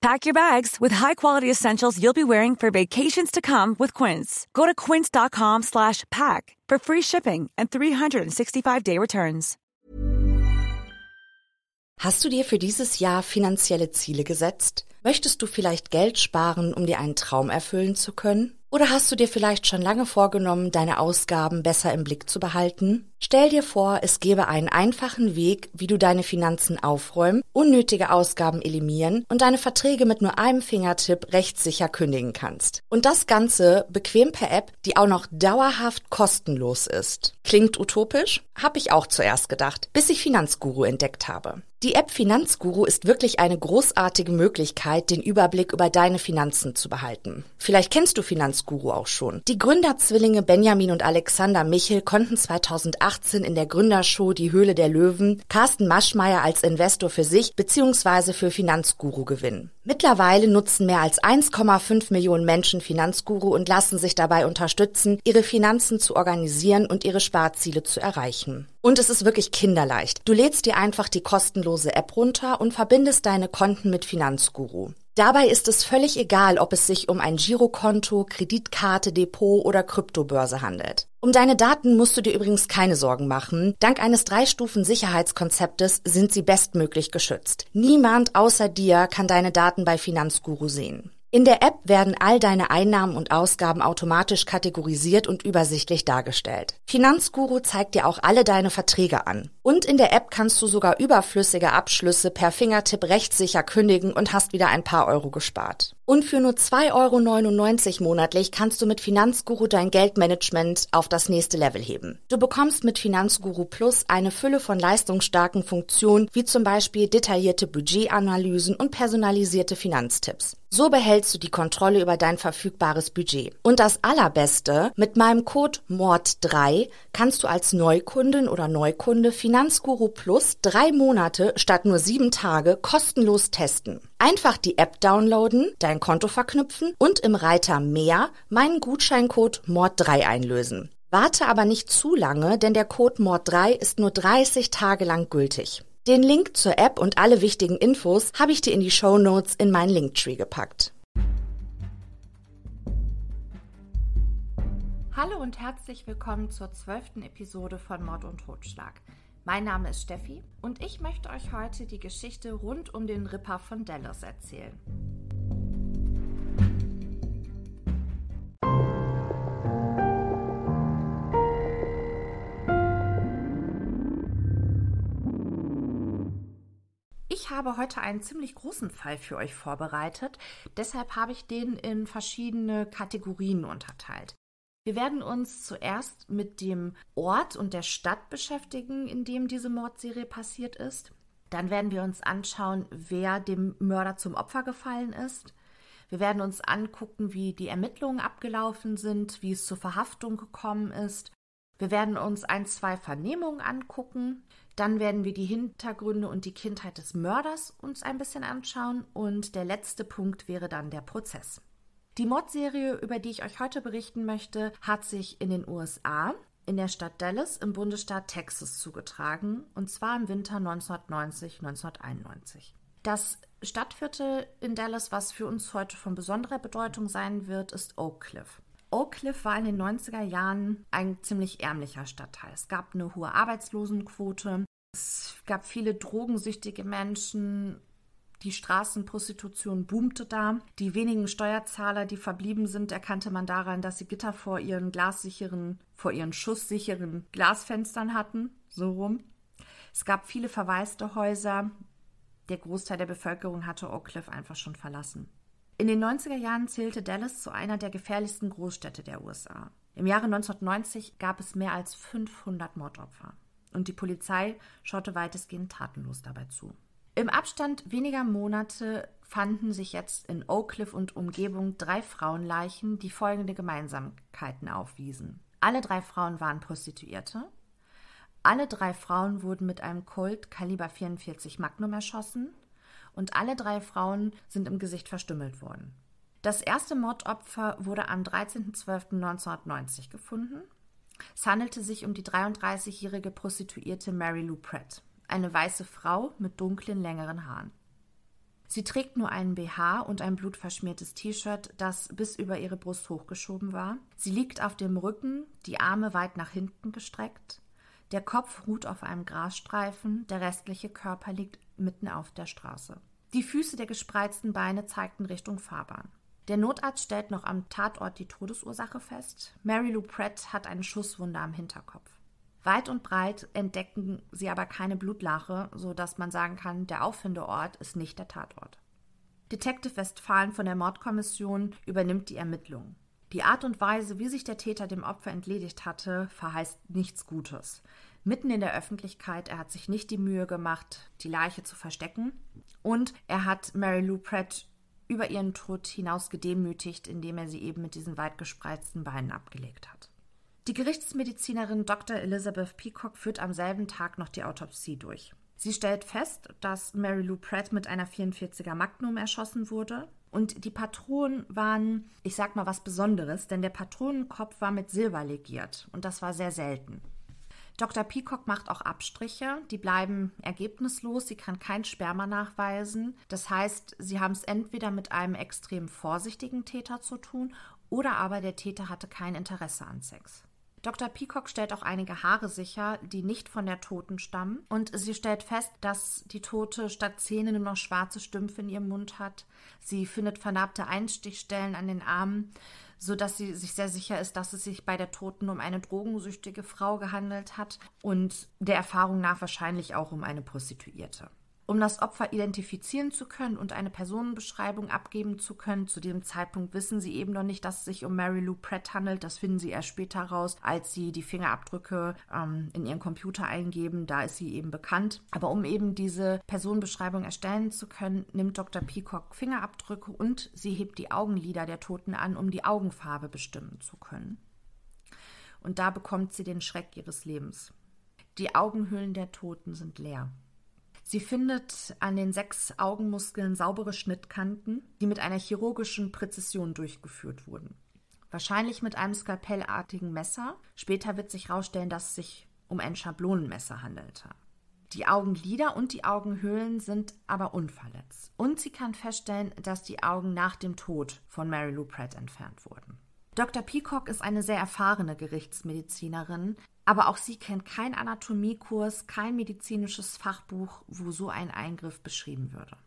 Pack your bags with high-quality essentials you'll be wearing for vacations to come with Quince. Go to quince.com slash pack for free shipping and 365-day returns. Hast du dir für dieses Jahr finanzielle Ziele gesetzt? Möchtest du vielleicht Geld sparen, um dir einen Traum erfüllen zu können? Oder hast du dir vielleicht schon lange vorgenommen, deine Ausgaben besser im Blick zu behalten? Stell dir vor, es gäbe einen einfachen Weg, wie du deine Finanzen aufräumen, unnötige Ausgaben eliminieren und deine Verträge mit nur einem Fingertipp rechtssicher kündigen kannst. Und das Ganze bequem per App, die auch noch dauerhaft kostenlos ist. Klingt utopisch? Hab ich auch zuerst gedacht, bis ich Finanzguru entdeckt habe. Die App Finanzguru ist wirklich eine großartige Möglichkeit, den Überblick über deine Finanzen zu behalten. Vielleicht kennst du Finanzguru auch schon. Die Gründerzwillinge Benjamin und Alexander Michel konnten 2018 in der Gründershow Die Höhle der Löwen Carsten Maschmeyer als Investor für sich bzw. für Finanzguru gewinnen. Mittlerweile nutzen mehr als 1,5 Millionen Menschen Finanzguru und lassen sich dabei unterstützen, ihre Finanzen zu organisieren und ihre Sparziele zu erreichen. Und es ist wirklich kinderleicht. Du lädst dir einfach die kostenlose App runter und verbindest deine Konten mit Finanzguru. Dabei ist es völlig egal, ob es sich um ein Girokonto, Kreditkarte, Depot oder Kryptobörse handelt. Um deine Daten musst du dir übrigens keine Sorgen machen. Dank eines Drei-Stufen-Sicherheitskonzeptes sind sie bestmöglich geschützt. Niemand außer dir kann deine Daten bei Finanzguru sehen. In der App werden all deine Einnahmen und Ausgaben automatisch kategorisiert und übersichtlich dargestellt. Finanzguru zeigt dir auch alle deine Verträge an. Und in der App kannst du sogar überflüssige Abschlüsse per Fingertipp rechtssicher kündigen und hast wieder ein paar Euro gespart. Und für nur 2,99 Euro monatlich kannst du mit Finanzguru dein Geldmanagement auf das nächste Level heben. Du bekommst mit Finanzguru Plus eine Fülle von leistungsstarken Funktionen, wie zum Beispiel detaillierte Budgetanalysen und personalisierte Finanztipps. So behältst du die Kontrolle über dein verfügbares Budget. Und das Allerbeste, mit meinem Code MORD3 kannst du als Neukundin oder Neukunde Finanzguru Plus drei Monate statt nur sieben Tage kostenlos testen. Einfach die App downloaden, dein Konto verknüpfen und im Reiter Mehr meinen Gutscheincode MORD3 einlösen. Warte aber nicht zu lange, denn der Code MORD3 ist nur 30 Tage lang gültig. Den Link zur App und alle wichtigen Infos habe ich dir in die Show Notes in meinen Linktree gepackt. Hallo und herzlich willkommen zur zwölften Episode von Mord und Totschlag. Mein Name ist Steffi und ich möchte euch heute die Geschichte rund um den Ripper von Dallas erzählen. Ich habe heute einen ziemlich großen Fall für euch vorbereitet. Deshalb habe ich den in verschiedene Kategorien unterteilt. Wir werden uns zuerst mit dem Ort und der Stadt beschäftigen, in dem diese Mordserie passiert ist. Dann werden wir uns anschauen, wer dem Mörder zum Opfer gefallen ist. Wir werden uns angucken, wie die Ermittlungen abgelaufen sind, wie es zur Verhaftung gekommen ist. Wir werden uns ein, zwei Vernehmungen angucken. Dann werden wir die Hintergründe und die Kindheit des Mörders uns ein bisschen anschauen. Und der letzte Punkt wäre dann der Prozess. Die Mordserie, über die ich euch heute berichten möchte, hat sich in den USA in der Stadt Dallas im Bundesstaat Texas zugetragen, und zwar im Winter 1990-1991. Das Stadtviertel in Dallas, was für uns heute von besonderer Bedeutung sein wird, ist Oak Cliff. Oak Cliff war in den 90er Jahren ein ziemlich ärmlicher Stadtteil. Es gab eine hohe Arbeitslosenquote, es gab viele drogensüchtige Menschen, Die Straßenprostitution boomte da. Die wenigen Steuerzahler, die verblieben sind, erkannte man daran, dass sie Gitter vor ihren glassicheren, vor ihren schusssicheren Glasfenstern hatten. So rum. Es gab viele verwaiste Häuser. Der Großteil der Bevölkerung hatte Oak Cliff einfach schon verlassen. In den 90er Jahren zählte Dallas zu einer der gefährlichsten Großstädte der USA. Im Jahre 1990 gab es mehr als 500 Mordopfer. Und die Polizei schaute weitestgehend tatenlos dabei zu. Im Abstand weniger Monate fanden sich jetzt in Oak Cliff und Umgebung drei Frauenleichen, die folgende Gemeinsamkeiten aufwiesen. Alle drei Frauen waren Prostituierte. Alle drei Frauen wurden mit einem Colt Kaliber 44 Magnum erschossen und alle drei Frauen sind im Gesicht verstümmelt worden. Das erste Mordopfer wurde am 13.12.1990 gefunden. Es handelte sich um die 33-jährige Prostituierte Mary Lou Pratt eine weiße Frau mit dunklen, längeren Haaren. Sie trägt nur einen BH und ein blutverschmiertes T-Shirt, das bis über ihre Brust hochgeschoben war. Sie liegt auf dem Rücken, die Arme weit nach hinten gestreckt. Der Kopf ruht auf einem Grasstreifen, der restliche Körper liegt mitten auf der Straße. Die Füße der gespreizten Beine zeigten Richtung Fahrbahn. Der Notarzt stellt noch am Tatort die Todesursache fest. Mary Lou Pratt hat eine Schusswunde am Hinterkopf. Weit und breit entdecken sie aber keine Blutlache, sodass man sagen kann, der Auffindeort ist nicht der Tatort. Detective Westphalen von der Mordkommission übernimmt die Ermittlungen. Die Art und Weise, wie sich der Täter dem Opfer entledigt hatte, verheißt nichts Gutes. Mitten in der Öffentlichkeit, er hat sich nicht die Mühe gemacht, die Leiche zu verstecken. Und er hat Mary Lou Pratt über ihren Tod hinaus gedemütigt, indem er sie eben mit diesen weit gespreizten Beinen abgelegt hat. Die Gerichtsmedizinerin Dr. Elizabeth Peacock führt am selben Tag noch die Autopsie durch. Sie stellt fest, dass Mary Lou Pratt mit einer 44er Magnum erschossen wurde. Und die Patronen waren, ich sag mal was Besonderes, denn der Patronenkopf war mit Silber legiert und das war sehr selten. Dr. Peacock macht auch Abstriche, die bleiben ergebnislos, sie kann kein Sperma nachweisen. Das heißt, sie haben es entweder mit einem extrem vorsichtigen Täter zu tun oder aber der Täter hatte kein Interesse an Sex. Dr. Peacock stellt auch einige Haare sicher, die nicht von der Toten stammen. Und sie stellt fest, dass die Tote statt Zähne nur noch schwarze Stümpfe in ihrem Mund hat. Sie findet vernarbte Einstichstellen an den Armen, sodass sie sich sehr sicher ist, dass es sich bei der Toten um eine drogensüchtige Frau gehandelt hat und der Erfahrung nach wahrscheinlich auch um eine Prostituierte. Um das Opfer identifizieren zu können und eine Personenbeschreibung abgeben zu können, zu dem Zeitpunkt wissen sie eben noch nicht, dass es sich um Mary Lou Pratt handelt. Das finden sie erst später raus, als sie die Fingerabdrücke ähm, in ihren Computer eingeben. Da ist sie eben bekannt. Aber um eben diese Personenbeschreibung erstellen zu können, nimmt Dr. Peacock Fingerabdrücke und sie hebt die Augenlider der Toten an, um die Augenfarbe bestimmen zu können. Und da bekommt sie den Schreck ihres Lebens. Die Augenhöhlen der Toten sind leer. Sie findet an den sechs Augenmuskeln saubere Schnittkanten, die mit einer chirurgischen Präzision durchgeführt wurden. Wahrscheinlich mit einem skalpellartigen Messer. Später wird sich herausstellen, dass es sich um ein Schablonenmesser handelte. Die Augenlider und die Augenhöhlen sind aber unverletzt. Und sie kann feststellen, dass die Augen nach dem Tod von Mary Lou Pratt entfernt wurden. Dr. Peacock ist eine sehr erfahrene Gerichtsmedizinerin, aber auch sie kennt keinen Anatomiekurs, kein medizinisches Fachbuch, wo so ein Eingriff beschrieben würde.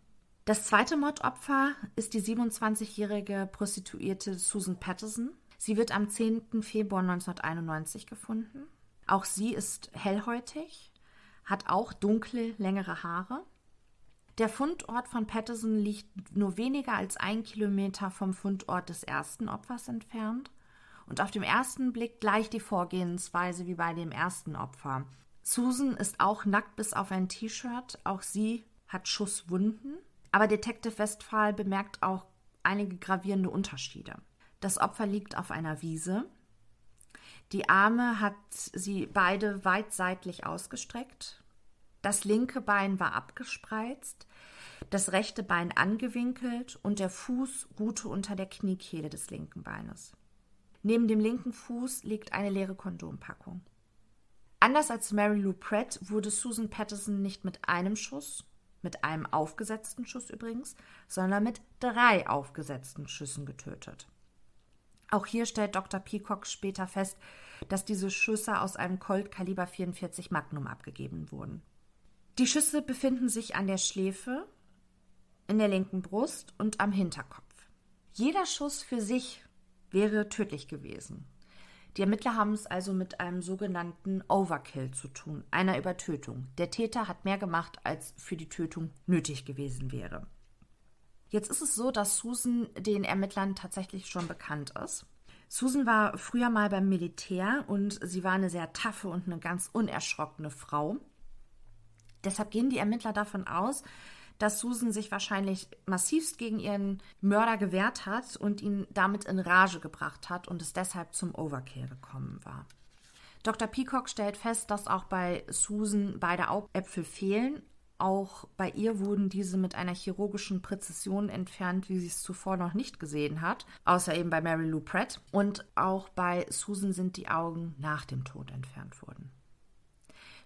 Das zweite Mordopfer ist die 27-jährige Prostituierte Susan Patterson. Sie wird am 10. Februar 1991 gefunden. Auch sie ist hellhäutig, hat auch dunkle, längere Haare. Der Fundort von Patterson liegt nur weniger als ein Kilometer vom Fundort des ersten Opfers entfernt und auf dem ersten Blick gleich die Vorgehensweise wie bei dem ersten Opfer. Susan ist auch nackt bis auf ein T-Shirt, auch sie hat Schusswunden, aber Detective Westphal bemerkt auch einige gravierende Unterschiede. Das Opfer liegt auf einer Wiese. Die Arme hat sie beide weit seitlich ausgestreckt. Das linke Bein war abgespreizt, das rechte Bein angewinkelt und der Fuß ruhte unter der Kniekehle des linken Beines. Neben dem linken Fuß liegt eine leere Kondompackung. Anders als Mary Lou Pratt wurde Susan Patterson nicht mit einem Schuss, mit einem aufgesetzten Schuss übrigens, sondern mit drei aufgesetzten Schüssen getötet. Auch hier stellt Dr. Peacock später fest, dass diese Schüsse aus einem Colt Kaliber 44 Magnum abgegeben wurden. Die Schüsse befinden sich an der Schläfe in der linken Brust und am Hinterkopf. Jeder Schuss für sich wäre tödlich gewesen. Die Ermittler haben es also mit einem sogenannten Overkill zu tun, einer Übertötung. Der Täter hat mehr gemacht, als für die Tötung nötig gewesen wäre. Jetzt ist es so, dass Susan den Ermittlern tatsächlich schon bekannt ist. Susan war früher mal beim Militär und sie war eine sehr taffe und eine ganz unerschrockene Frau. Deshalb gehen die Ermittler davon aus, dass Susan sich wahrscheinlich massivst gegen ihren Mörder gewehrt hat und ihn damit in Rage gebracht hat und es deshalb zum Overkill gekommen war. Dr. Peacock stellt fest, dass auch bei Susan beide Augäpfel fehlen. Auch bei ihr wurden diese mit einer chirurgischen Präzision entfernt, wie sie es zuvor noch nicht gesehen hat, außer eben bei Mary Lou Pratt. Und auch bei Susan sind die Augen nach dem Tod entfernt worden.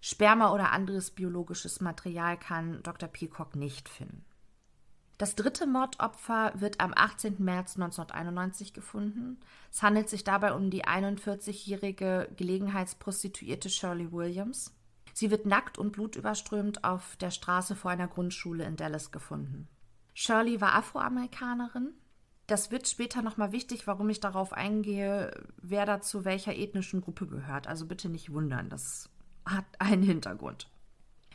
Sperma oder anderes biologisches Material kann Dr. Peacock nicht finden. Das dritte Mordopfer wird am 18. März 1991 gefunden. Es handelt sich dabei um die 41-jährige Gelegenheitsprostituierte Shirley Williams. Sie wird nackt und blutüberströmt auf der Straße vor einer Grundschule in Dallas gefunden. Shirley war Afroamerikanerin. Das wird später nochmal wichtig, warum ich darauf eingehe, wer da zu welcher ethnischen Gruppe gehört. Also bitte nicht wundern, das hat einen Hintergrund.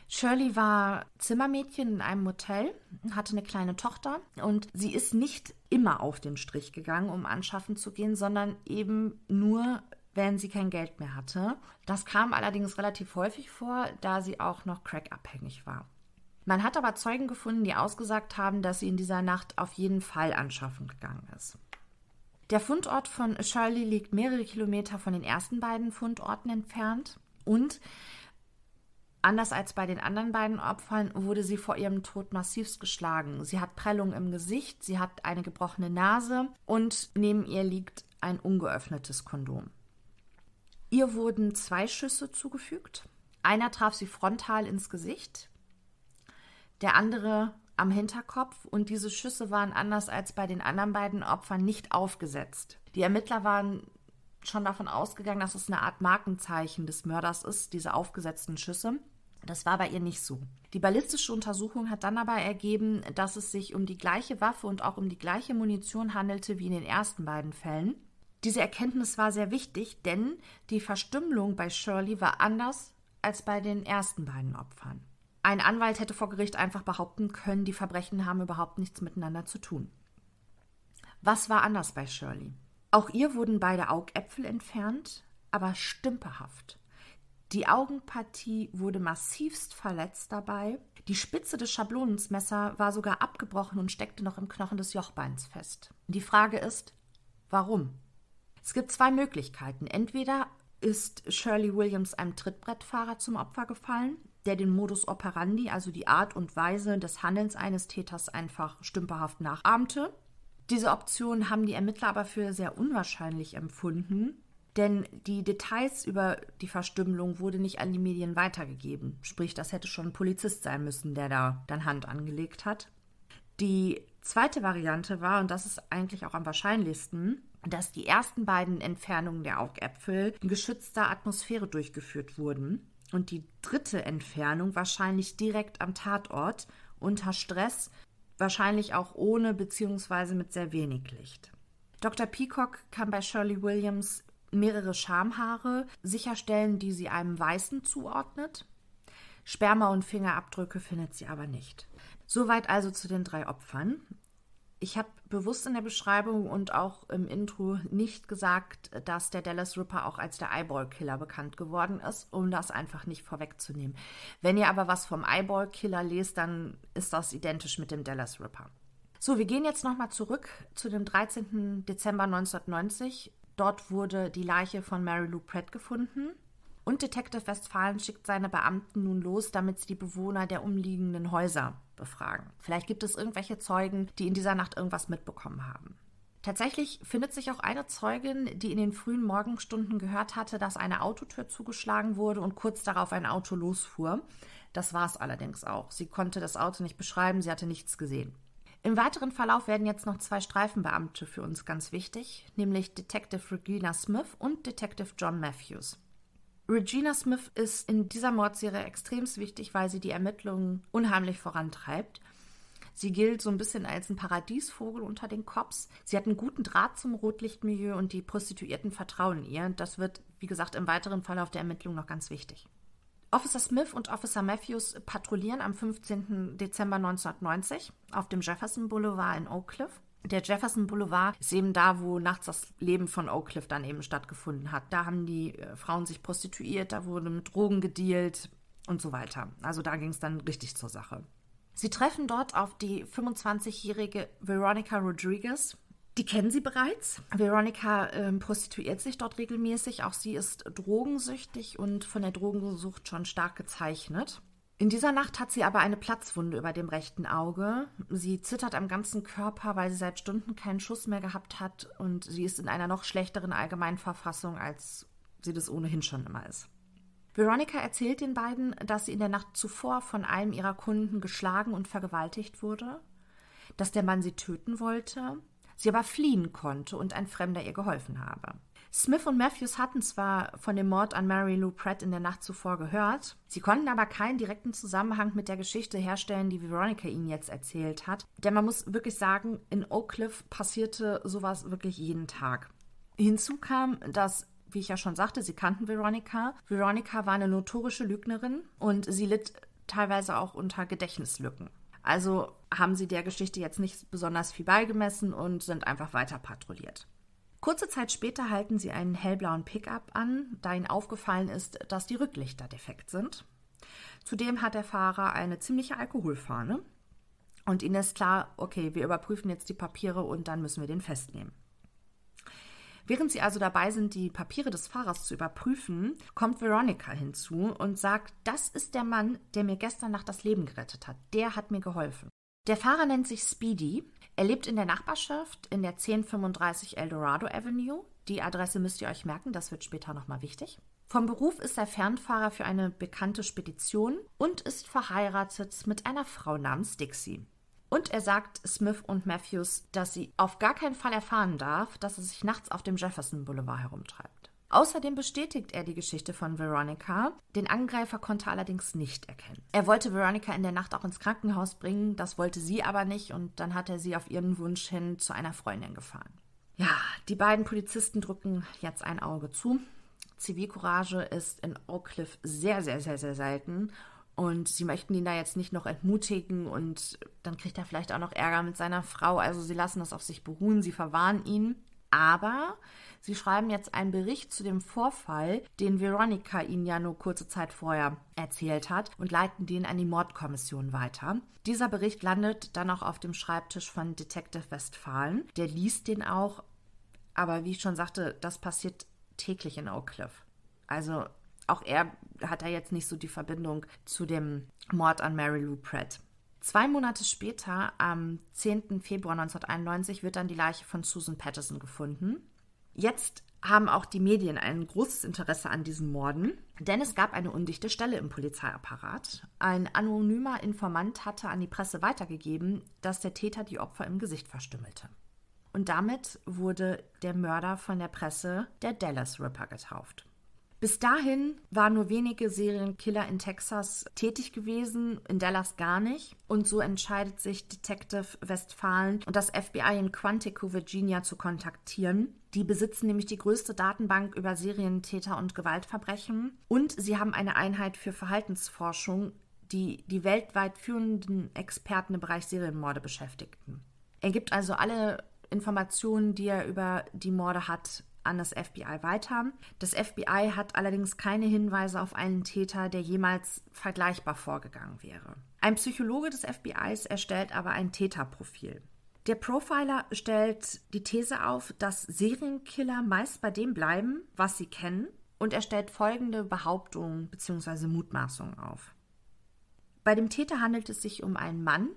Shirley war Zimmermädchen in einem Hotel, hatte eine kleine Tochter und sie ist nicht immer auf den Strich gegangen, um anschaffen zu gehen, sondern eben nur, wenn sie kein Geld mehr hatte. Das kam allerdings relativ häufig vor, da sie auch noch crackabhängig war. Man hat aber Zeugen gefunden, die ausgesagt haben, dass sie in dieser Nacht auf jeden Fall anschaffen gegangen ist. Der Fundort von Shirley liegt mehrere Kilometer von den ersten beiden Fundorten entfernt. Und anders als bei den anderen beiden Opfern wurde sie vor ihrem Tod massivst geschlagen. Sie hat Prellungen im Gesicht, sie hat eine gebrochene Nase und neben ihr liegt ein ungeöffnetes Kondom. Ihr wurden zwei Schüsse zugefügt. Einer traf sie frontal ins Gesicht, der andere am Hinterkopf und diese Schüsse waren anders als bei den anderen beiden Opfern nicht aufgesetzt. Die Ermittler waren schon davon ausgegangen, dass es eine Art Markenzeichen des Mörders ist, diese aufgesetzten Schüsse. Das war bei ihr nicht so. Die ballistische Untersuchung hat dann aber ergeben, dass es sich um die gleiche Waffe und auch um die gleiche Munition handelte wie in den ersten beiden Fällen. Diese Erkenntnis war sehr wichtig, denn die Verstümmelung bei Shirley war anders als bei den ersten beiden Opfern. Ein Anwalt hätte vor Gericht einfach behaupten können, die Verbrechen haben überhaupt nichts miteinander zu tun. Was war anders bei Shirley? Auch ihr wurden beide Augäpfel entfernt, aber stümperhaft. Die Augenpartie wurde massivst verletzt dabei. Die Spitze des Schablonensmesser war sogar abgebrochen und steckte noch im Knochen des Jochbeins fest. Die Frage ist, warum? Es gibt zwei Möglichkeiten. Entweder ist Shirley Williams einem Trittbrettfahrer zum Opfer gefallen, der den Modus operandi, also die Art und Weise des Handelns eines Täters einfach stümperhaft nachahmte. Diese Option haben die Ermittler aber für sehr unwahrscheinlich empfunden, denn die Details über die Verstümmelung wurde nicht an die Medien weitergegeben. Sprich, das hätte schon ein Polizist sein müssen, der da dann Hand angelegt hat. Die zweite Variante war, und das ist eigentlich auch am wahrscheinlichsten, dass die ersten beiden Entfernungen der Augäpfel in geschützter Atmosphäre durchgeführt wurden und die dritte Entfernung wahrscheinlich direkt am Tatort unter Stress wahrscheinlich auch ohne bzw. mit sehr wenig Licht. Dr. Peacock kann bei Shirley Williams mehrere Schamhaare sicherstellen, die sie einem Weißen zuordnet. Sperma und Fingerabdrücke findet sie aber nicht. Soweit also zu den drei Opfern. Ich habe bewusst in der Beschreibung und auch im Intro nicht gesagt, dass der Dallas Ripper auch als der Eyeball-Killer bekannt geworden ist, um das einfach nicht vorwegzunehmen. Wenn ihr aber was vom Eyeball-Killer lest, dann ist das identisch mit dem Dallas Ripper. So, wir gehen jetzt nochmal zurück zu dem 13. Dezember 1990. Dort wurde die Leiche von Mary Lou Pratt gefunden. Und Detective Westfalen schickt seine Beamten nun los, damit sie die Bewohner der umliegenden Häuser befragen. Vielleicht gibt es irgendwelche Zeugen, die in dieser Nacht irgendwas mitbekommen haben. Tatsächlich findet sich auch eine Zeugin, die in den frühen Morgenstunden gehört hatte, dass eine Autotür zugeschlagen wurde und kurz darauf ein Auto losfuhr. Das war es allerdings auch. Sie konnte das Auto nicht beschreiben, sie hatte nichts gesehen. Im weiteren Verlauf werden jetzt noch zwei Streifenbeamte für uns ganz wichtig, nämlich Detective Regina Smith und Detective John Matthews. Regina Smith ist in dieser Mordserie extrem wichtig, weil sie die Ermittlungen unheimlich vorantreibt. Sie gilt so ein bisschen als ein Paradiesvogel unter den Cops. Sie hat einen guten Draht zum Rotlichtmilieu und die Prostituierten vertrauen ihr. Das wird, wie gesagt, im weiteren Verlauf der Ermittlung noch ganz wichtig. Officer Smith und Officer Matthews patrouillieren am 15. Dezember 1990 auf dem Jefferson Boulevard in Oak Cliff. Der Jefferson Boulevard ist eben da, wo nachts das Leben von Oak Cliff dann eben stattgefunden hat. Da haben die äh, Frauen sich prostituiert, da wurde mit Drogen gedealt und so weiter. Also da ging es dann richtig zur Sache. Sie treffen dort auf die 25-jährige Veronica Rodriguez. Die kennen sie bereits. Veronica äh, prostituiert sich dort regelmäßig. Auch sie ist drogensüchtig und von der Drogensucht schon stark gezeichnet. In dieser Nacht hat sie aber eine Platzwunde über dem rechten Auge. Sie zittert am ganzen Körper, weil sie seit Stunden keinen Schuss mehr gehabt hat und sie ist in einer noch schlechteren Allgemeinverfassung, als sie das ohnehin schon immer ist. Veronica erzählt den beiden, dass sie in der Nacht zuvor von einem ihrer Kunden geschlagen und vergewaltigt wurde, dass der Mann sie töten wollte, sie aber fliehen konnte und ein Fremder ihr geholfen habe. Smith und Matthews hatten zwar von dem Mord an Mary Lou Pratt in der Nacht zuvor gehört, sie konnten aber keinen direkten Zusammenhang mit der Geschichte herstellen, die Veronica ihnen jetzt erzählt hat. Denn man muss wirklich sagen, in Oak Cliff passierte sowas wirklich jeden Tag. Hinzu kam, dass wie ich ja schon sagte, sie kannten Veronica. Veronica war eine notorische Lügnerin und sie litt teilweise auch unter Gedächtnislücken. Also haben sie der Geschichte jetzt nicht besonders viel beigemessen und sind einfach weiter patrouilliert. Kurze Zeit später halten sie einen hellblauen Pickup an, da ihnen aufgefallen ist, dass die Rücklichter defekt sind. Zudem hat der Fahrer eine ziemliche Alkoholfahne. Und ihnen ist klar, okay, wir überprüfen jetzt die Papiere und dann müssen wir den festnehmen. Während sie also dabei sind, die Papiere des Fahrers zu überprüfen, kommt Veronica hinzu und sagt, das ist der Mann, der mir gestern Nacht das Leben gerettet hat. Der hat mir geholfen. Der Fahrer nennt sich Speedy er lebt in der Nachbarschaft in der 1035 Eldorado Avenue. Die Adresse müsst ihr euch merken, das wird später nochmal wichtig. Vom Beruf ist er Fernfahrer für eine bekannte Spedition und ist verheiratet mit einer Frau namens Dixie. Und er sagt Smith und Matthews, dass sie auf gar keinen Fall erfahren darf, dass er sich nachts auf dem Jefferson Boulevard herumtreibt. Außerdem bestätigt er die Geschichte von Veronica. Den Angreifer konnte er allerdings nicht erkennen. Er wollte Veronica in der Nacht auch ins Krankenhaus bringen, das wollte sie aber nicht und dann hat er sie auf ihren Wunsch hin zu einer Freundin gefahren. Ja, die beiden Polizisten drücken jetzt ein Auge zu. Zivilcourage ist in Oak Cliff sehr, sehr, sehr, sehr selten. Und sie möchten ihn da jetzt nicht noch entmutigen und dann kriegt er vielleicht auch noch Ärger mit seiner Frau. Also sie lassen das auf sich beruhen, sie verwarnen ihn. Aber Sie schreiben jetzt einen Bericht zu dem Vorfall, den Veronica Ihnen ja nur kurze Zeit vorher erzählt hat, und leiten den an die Mordkommission weiter. Dieser Bericht landet dann auch auf dem Schreibtisch von Detective Westphalen. Der liest den auch, aber wie ich schon sagte, das passiert täglich in Oak Cliff. Also auch er hat da jetzt nicht so die Verbindung zu dem Mord an Mary Lou Pratt. Zwei Monate später, am 10. Februar 1991, wird dann die Leiche von Susan Patterson gefunden. Jetzt haben auch die Medien ein großes Interesse an diesen Morden, denn es gab eine undichte Stelle im Polizeiapparat. Ein anonymer Informant hatte an die Presse weitergegeben, dass der Täter die Opfer im Gesicht verstümmelte. Und damit wurde der Mörder von der Presse der Dallas Ripper getauft. Bis dahin waren nur wenige Serienkiller in Texas tätig gewesen, in Dallas gar nicht. Und so entscheidet sich Detective Westphalen und das FBI in Quantico, Virginia zu kontaktieren. Die besitzen nämlich die größte Datenbank über Serientäter und Gewaltverbrechen. Und sie haben eine Einheit für Verhaltensforschung, die die weltweit führenden Experten im Bereich Serienmorde beschäftigten. Er gibt also alle Informationen, die er über die Morde hat, an das FBI weiter. Das FBI hat allerdings keine Hinweise auf einen Täter, der jemals vergleichbar vorgegangen wäre. Ein Psychologe des FBIs erstellt aber ein Täterprofil. Der Profiler stellt die These auf, dass Serienkiller meist bei dem bleiben, was sie kennen, und er stellt folgende Behauptungen bzw. Mutmaßungen auf. Bei dem Täter handelt es sich um einen Mann,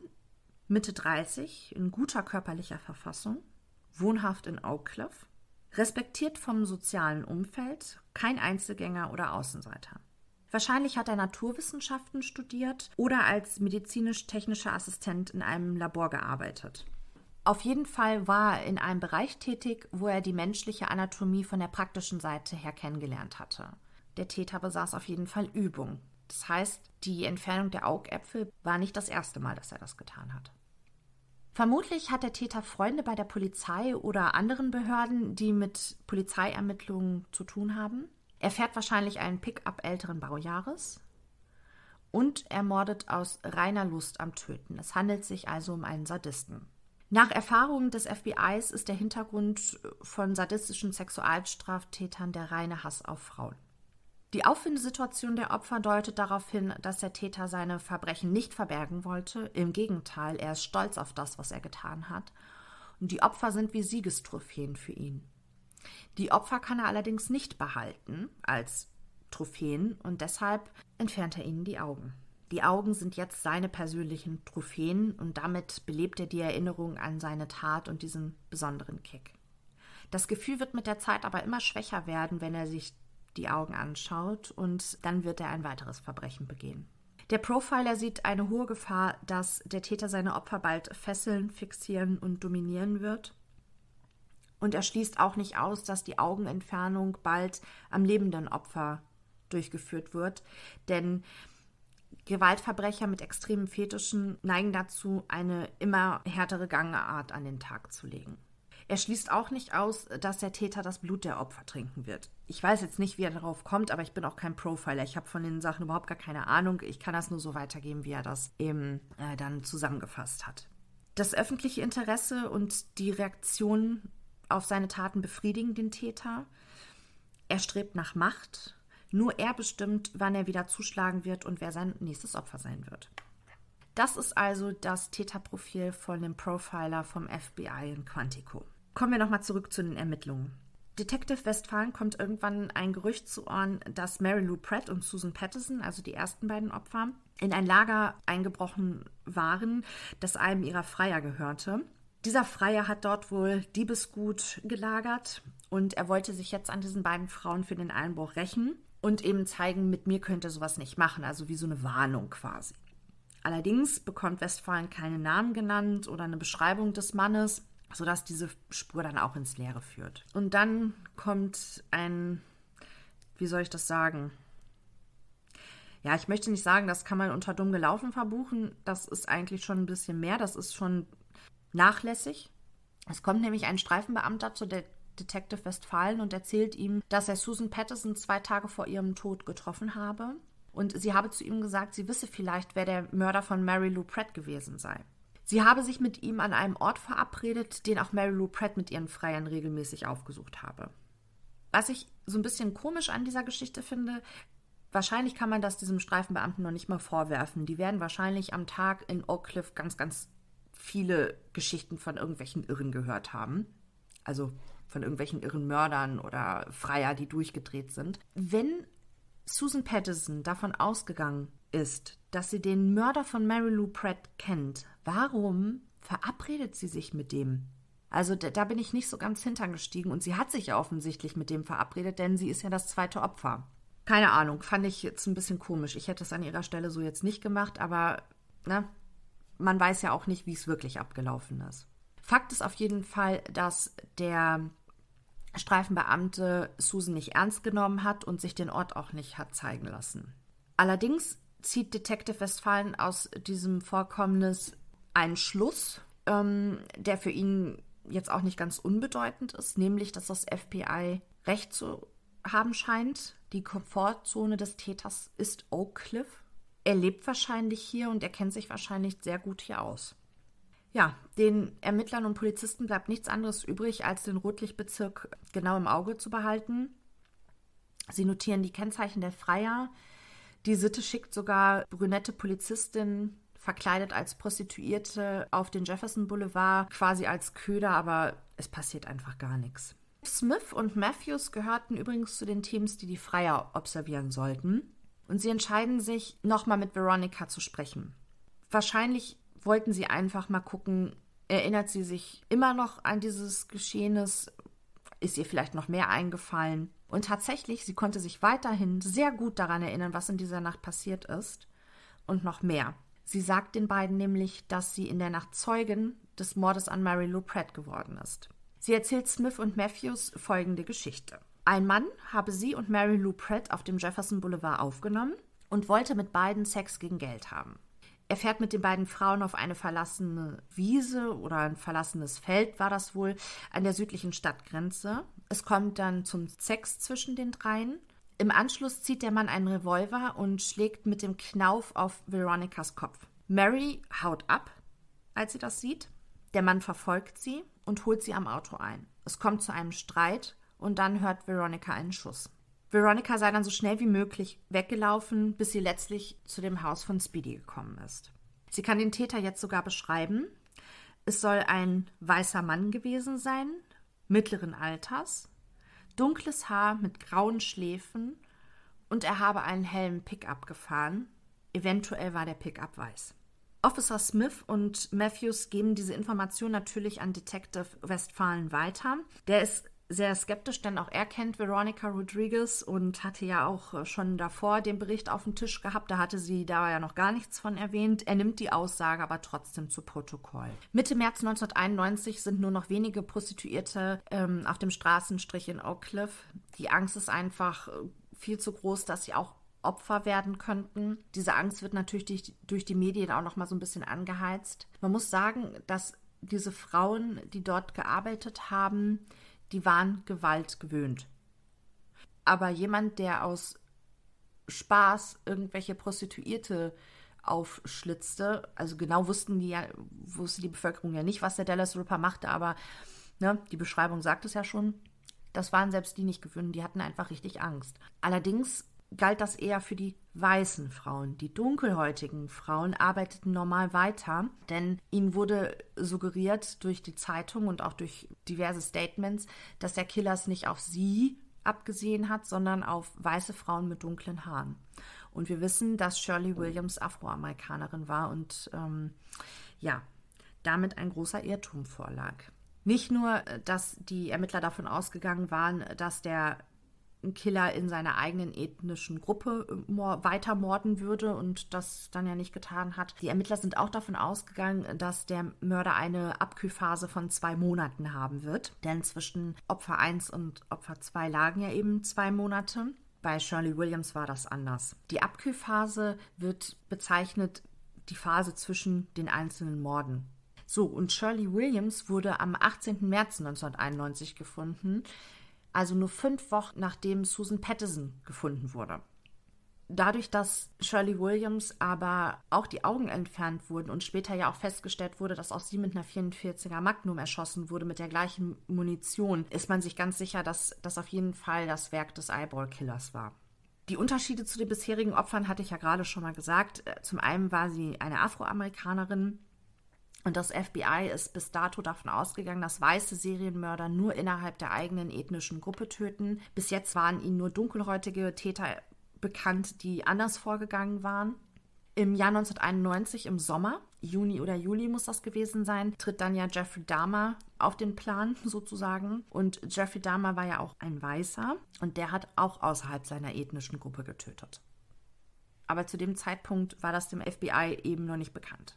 Mitte 30, in guter körperlicher Verfassung, wohnhaft in Oak Cliff, respektiert vom sozialen Umfeld, kein Einzelgänger oder Außenseiter. Wahrscheinlich hat er Naturwissenschaften studiert oder als medizinisch-technischer Assistent in einem Labor gearbeitet. Auf jeden Fall war er in einem Bereich tätig, wo er die menschliche Anatomie von der praktischen Seite her kennengelernt hatte. Der Täter besaß auf jeden Fall Übung. Das heißt, die Entfernung der Augäpfel war nicht das erste Mal, dass er das getan hat. Vermutlich hat der Täter Freunde bei der Polizei oder anderen Behörden, die mit Polizeiermittlungen zu tun haben. Er fährt wahrscheinlich einen Pickup älteren Baujahres und ermordet aus reiner Lust am Töten. Es handelt sich also um einen Sadisten. Nach Erfahrungen des FBIs ist der Hintergrund von sadistischen Sexualstraftätern der reine Hass auf Frauen. Die Auffindesituation der Opfer deutet darauf hin, dass der Täter seine Verbrechen nicht verbergen wollte. Im Gegenteil, er ist stolz auf das, was er getan hat. Und die Opfer sind wie Siegestrophäen für ihn. Die Opfer kann er allerdings nicht behalten als Trophäen und deshalb entfernt er ihnen die Augen. Die Augen sind jetzt seine persönlichen Trophäen und damit belebt er die Erinnerung an seine Tat und diesen besonderen Kick. Das Gefühl wird mit der Zeit aber immer schwächer werden, wenn er sich die Augen anschaut und dann wird er ein weiteres Verbrechen begehen. Der Profiler sieht eine hohe Gefahr, dass der Täter seine Opfer bald fesseln, fixieren und dominieren wird. Und er schließt auch nicht aus, dass die Augenentfernung bald am lebenden Opfer durchgeführt wird, denn Gewaltverbrecher mit extremen Fetischen neigen dazu, eine immer härtere Gangart an den Tag zu legen. Er schließt auch nicht aus, dass der Täter das Blut der Opfer trinken wird. Ich weiß jetzt nicht, wie er darauf kommt, aber ich bin auch kein Profiler. Ich habe von den Sachen überhaupt gar keine Ahnung. Ich kann das nur so weitergeben, wie er das eben äh, dann zusammengefasst hat. Das öffentliche Interesse und die Reaktion auf seine Taten befriedigen den Täter. Er strebt nach Macht. Nur er bestimmt, wann er wieder zuschlagen wird und wer sein nächstes Opfer sein wird. Das ist also das Täterprofil von dem Profiler vom FBI in Quantico. Kommen wir nochmal zurück zu den Ermittlungen. Detective Westphalen kommt irgendwann ein Gerücht zu Ohren, dass Mary Lou Pratt und Susan Patterson, also die ersten beiden Opfer, in ein Lager eingebrochen waren, das einem ihrer Freier gehörte. Dieser Freier hat dort wohl Diebesgut gelagert und er wollte sich jetzt an diesen beiden Frauen für den Einbruch rächen und eben zeigen, mit mir könnte sowas nicht machen, also wie so eine Warnung quasi. Allerdings bekommt Westphalen keine Namen genannt oder eine Beschreibung des Mannes sodass diese Spur dann auch ins Leere führt. Und dann kommt ein, wie soll ich das sagen? Ja, ich möchte nicht sagen, das kann man unter dumm gelaufen verbuchen. Das ist eigentlich schon ein bisschen mehr. Das ist schon nachlässig. Es kommt nämlich ein Streifenbeamter zu der Detective Westfalen und erzählt ihm, dass er Susan Patterson zwei Tage vor ihrem Tod getroffen habe. Und sie habe zu ihm gesagt, sie wisse vielleicht, wer der Mörder von Mary Lou Pratt gewesen sei. Sie habe sich mit ihm an einem Ort verabredet, den auch Mary Lou Pratt mit ihren Freiern regelmäßig aufgesucht habe. Was ich so ein bisschen komisch an dieser Geschichte finde, wahrscheinlich kann man das diesem Streifenbeamten noch nicht mal vorwerfen. Die werden wahrscheinlich am Tag in Oak Cliff ganz, ganz viele Geschichten von irgendwelchen Irren gehört haben. Also von irgendwelchen irren Mördern oder Freier, die durchgedreht sind. Wenn Susan Patterson davon ausgegangen ist, dass sie den Mörder von Mary Lou Pratt kennt, warum verabredet sie sich mit dem? Also da, da bin ich nicht so ganz hintergestiegen und sie hat sich ja offensichtlich mit dem verabredet, denn sie ist ja das zweite Opfer. Keine Ahnung, fand ich jetzt ein bisschen komisch. Ich hätte es an ihrer Stelle so jetzt nicht gemacht, aber ne, man weiß ja auch nicht, wie es wirklich abgelaufen ist. Fakt ist auf jeden Fall, dass der Streifenbeamte Susan nicht ernst genommen hat und sich den Ort auch nicht hat zeigen lassen. Allerdings zieht Detective Westphalen aus diesem Vorkommnis einen Schluss, ähm, der für ihn jetzt auch nicht ganz unbedeutend ist, nämlich dass das FBI recht zu haben scheint. Die Komfortzone des Täters ist Oak Cliff. Er lebt wahrscheinlich hier und er kennt sich wahrscheinlich sehr gut hier aus. Ja, den Ermittlern und Polizisten bleibt nichts anderes übrig, als den Rotlichtbezirk genau im Auge zu behalten. Sie notieren die Kennzeichen der Freier. Die Sitte schickt sogar brünette Polizistinnen verkleidet als Prostituierte auf den Jefferson Boulevard, quasi als Köder, aber es passiert einfach gar nichts. Smith und Matthews gehörten übrigens zu den Teams, die die Freier observieren sollten. Und sie entscheiden sich, nochmal mit Veronica zu sprechen. Wahrscheinlich wollten sie einfach mal gucken, erinnert sie sich immer noch an dieses Geschehenes? Ist ihr vielleicht noch mehr eingefallen? Und tatsächlich, sie konnte sich weiterhin sehr gut daran erinnern, was in dieser Nacht passiert ist. Und noch mehr. Sie sagt den beiden nämlich, dass sie in der Nacht Zeugin des Mordes an Mary Lou Pratt geworden ist. Sie erzählt Smith und Matthews folgende Geschichte. Ein Mann habe sie und Mary Lou Pratt auf dem Jefferson Boulevard aufgenommen und wollte mit beiden Sex gegen Geld haben. Er fährt mit den beiden Frauen auf eine verlassene Wiese oder ein verlassenes Feld war das wohl an der südlichen Stadtgrenze. Es kommt dann zum Sex zwischen den dreien. Im Anschluss zieht der Mann einen Revolver und schlägt mit dem Knauf auf Veronicas Kopf. Mary haut ab, als sie das sieht. Der Mann verfolgt sie und holt sie am Auto ein. Es kommt zu einem Streit und dann hört Veronica einen Schuss. Veronica sei dann so schnell wie möglich weggelaufen, bis sie letztlich zu dem Haus von Speedy gekommen ist. Sie kann den Täter jetzt sogar beschreiben. Es soll ein weißer Mann gewesen sein, mittleren Alters, dunkles Haar mit grauen Schläfen und er habe einen hellen Pickup gefahren. Eventuell war der Pickup weiß. Officer Smith und Matthews geben diese Information natürlich an Detective Westphalen weiter. Der ist sehr skeptisch, denn auch er kennt Veronica Rodriguez und hatte ja auch äh, schon davor den Bericht auf dem Tisch gehabt. Da hatte sie da ja noch gar nichts von erwähnt. Er nimmt die Aussage aber trotzdem zu Protokoll. Mitte März 1991 sind nur noch wenige Prostituierte ähm, auf dem Straßenstrich in Oak Cliff. Die Angst ist einfach äh, viel zu groß, dass sie auch Opfer werden könnten. Diese Angst wird natürlich durch, durch die Medien auch noch mal so ein bisschen angeheizt. Man muss sagen, dass diese Frauen, die dort gearbeitet haben, die waren Gewalt gewöhnt. Aber jemand, der aus Spaß irgendwelche Prostituierte aufschlitzte, also genau wussten die ja, wusste die Bevölkerung ja nicht, was der Dallas Ripper machte, aber ne, die Beschreibung sagt es ja schon. Das waren selbst die nicht gewöhnt, die hatten einfach richtig Angst. Allerdings galt das eher für die weißen Frauen. Die dunkelhäutigen Frauen arbeiteten normal weiter, denn ihnen wurde suggeriert durch die Zeitung und auch durch diverse Statements, dass der Killer es nicht auf sie abgesehen hat, sondern auf weiße Frauen mit dunklen Haaren. Und wir wissen, dass Shirley Williams Afroamerikanerin war und ähm, ja, damit ein großer Irrtum vorlag. Nicht nur, dass die Ermittler davon ausgegangen waren, dass der Killer in seiner eigenen ethnischen Gruppe äh, weiter morden würde und das dann ja nicht getan hat. Die Ermittler sind auch davon ausgegangen, dass der Mörder eine Abkühlphase von zwei Monaten haben wird. Denn zwischen Opfer 1 und Opfer 2 lagen ja eben zwei Monate. Bei Shirley Williams war das anders. Die Abkühlphase wird bezeichnet die Phase zwischen den einzelnen Morden. So, und Shirley Williams wurde am 18. März 1991 gefunden also nur fünf Wochen nachdem Susan Pattison gefunden wurde. Dadurch, dass Shirley Williams aber auch die Augen entfernt wurden und später ja auch festgestellt wurde, dass auch sie mit einer 44er Magnum erschossen wurde mit der gleichen Munition, ist man sich ganz sicher, dass das auf jeden Fall das Werk des Eyeball-Killers war. Die Unterschiede zu den bisherigen Opfern hatte ich ja gerade schon mal gesagt. Zum einen war sie eine Afroamerikanerin, und das FBI ist bis dato davon ausgegangen, dass weiße Serienmörder nur innerhalb der eigenen ethnischen Gruppe töten. Bis jetzt waren ihnen nur dunkelhäutige Täter bekannt, die anders vorgegangen waren. Im Jahr 1991, im Sommer, Juni oder Juli muss das gewesen sein, tritt dann ja Jeffrey Dahmer auf den Plan sozusagen. Und Jeffrey Dahmer war ja auch ein Weißer und der hat auch außerhalb seiner ethnischen Gruppe getötet. Aber zu dem Zeitpunkt war das dem FBI eben noch nicht bekannt.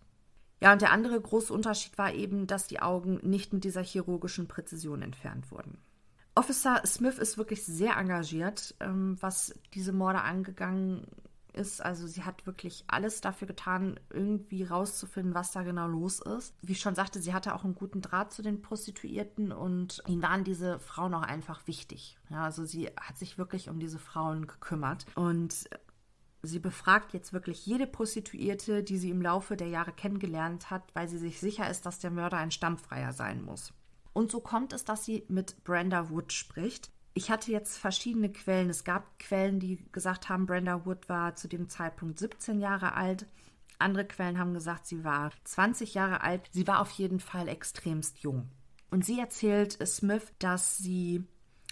Ja, und der andere große Unterschied war eben, dass die Augen nicht mit dieser chirurgischen Präzision entfernt wurden. Officer Smith ist wirklich sehr engagiert, ähm, was diese Morde angegangen ist. Also sie hat wirklich alles dafür getan, irgendwie rauszufinden, was da genau los ist. Wie ich schon sagte, sie hatte auch einen guten Draht zu den Prostituierten und ihnen waren diese Frauen auch einfach wichtig. Ja, also sie hat sich wirklich um diese Frauen gekümmert. Und Sie befragt jetzt wirklich jede Prostituierte, die sie im Laufe der Jahre kennengelernt hat, weil sie sich sicher ist, dass der Mörder ein Stammfreier sein muss. Und so kommt es, dass sie mit Brenda Wood spricht. Ich hatte jetzt verschiedene Quellen. Es gab Quellen, die gesagt haben, Brenda Wood war zu dem Zeitpunkt 17 Jahre alt. Andere Quellen haben gesagt, sie war 20 Jahre alt. Sie war auf jeden Fall extremst jung. Und sie erzählt Smith, dass sie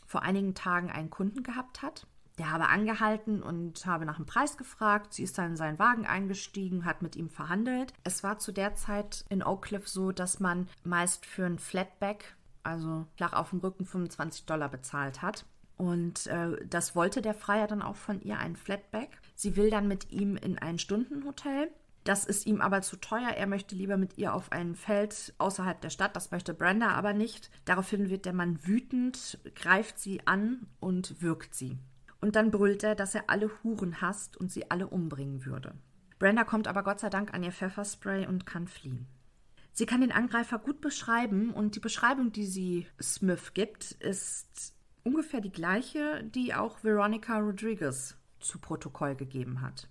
vor einigen Tagen einen Kunden gehabt hat der habe angehalten und habe nach dem Preis gefragt. Sie ist dann in seinen Wagen eingestiegen, hat mit ihm verhandelt. Es war zu der Zeit in Oak Cliff so, dass man meist für ein Flatback, also flach auf dem Rücken, 25 Dollar bezahlt hat. Und äh, das wollte der Freier dann auch von ihr, ein Flatback. Sie will dann mit ihm in ein Stundenhotel. Das ist ihm aber zu teuer. Er möchte lieber mit ihr auf ein Feld außerhalb der Stadt. Das möchte Brenda aber nicht. Daraufhin wird der Mann wütend, greift sie an und wirkt sie. Und dann brüllt er, dass er alle Huren hasst und sie alle umbringen würde. Brenda kommt aber Gott sei Dank an ihr Pfefferspray und kann fliehen. Sie kann den Angreifer gut beschreiben und die Beschreibung, die sie Smith gibt, ist ungefähr die gleiche, die auch Veronica Rodriguez zu Protokoll gegeben hat.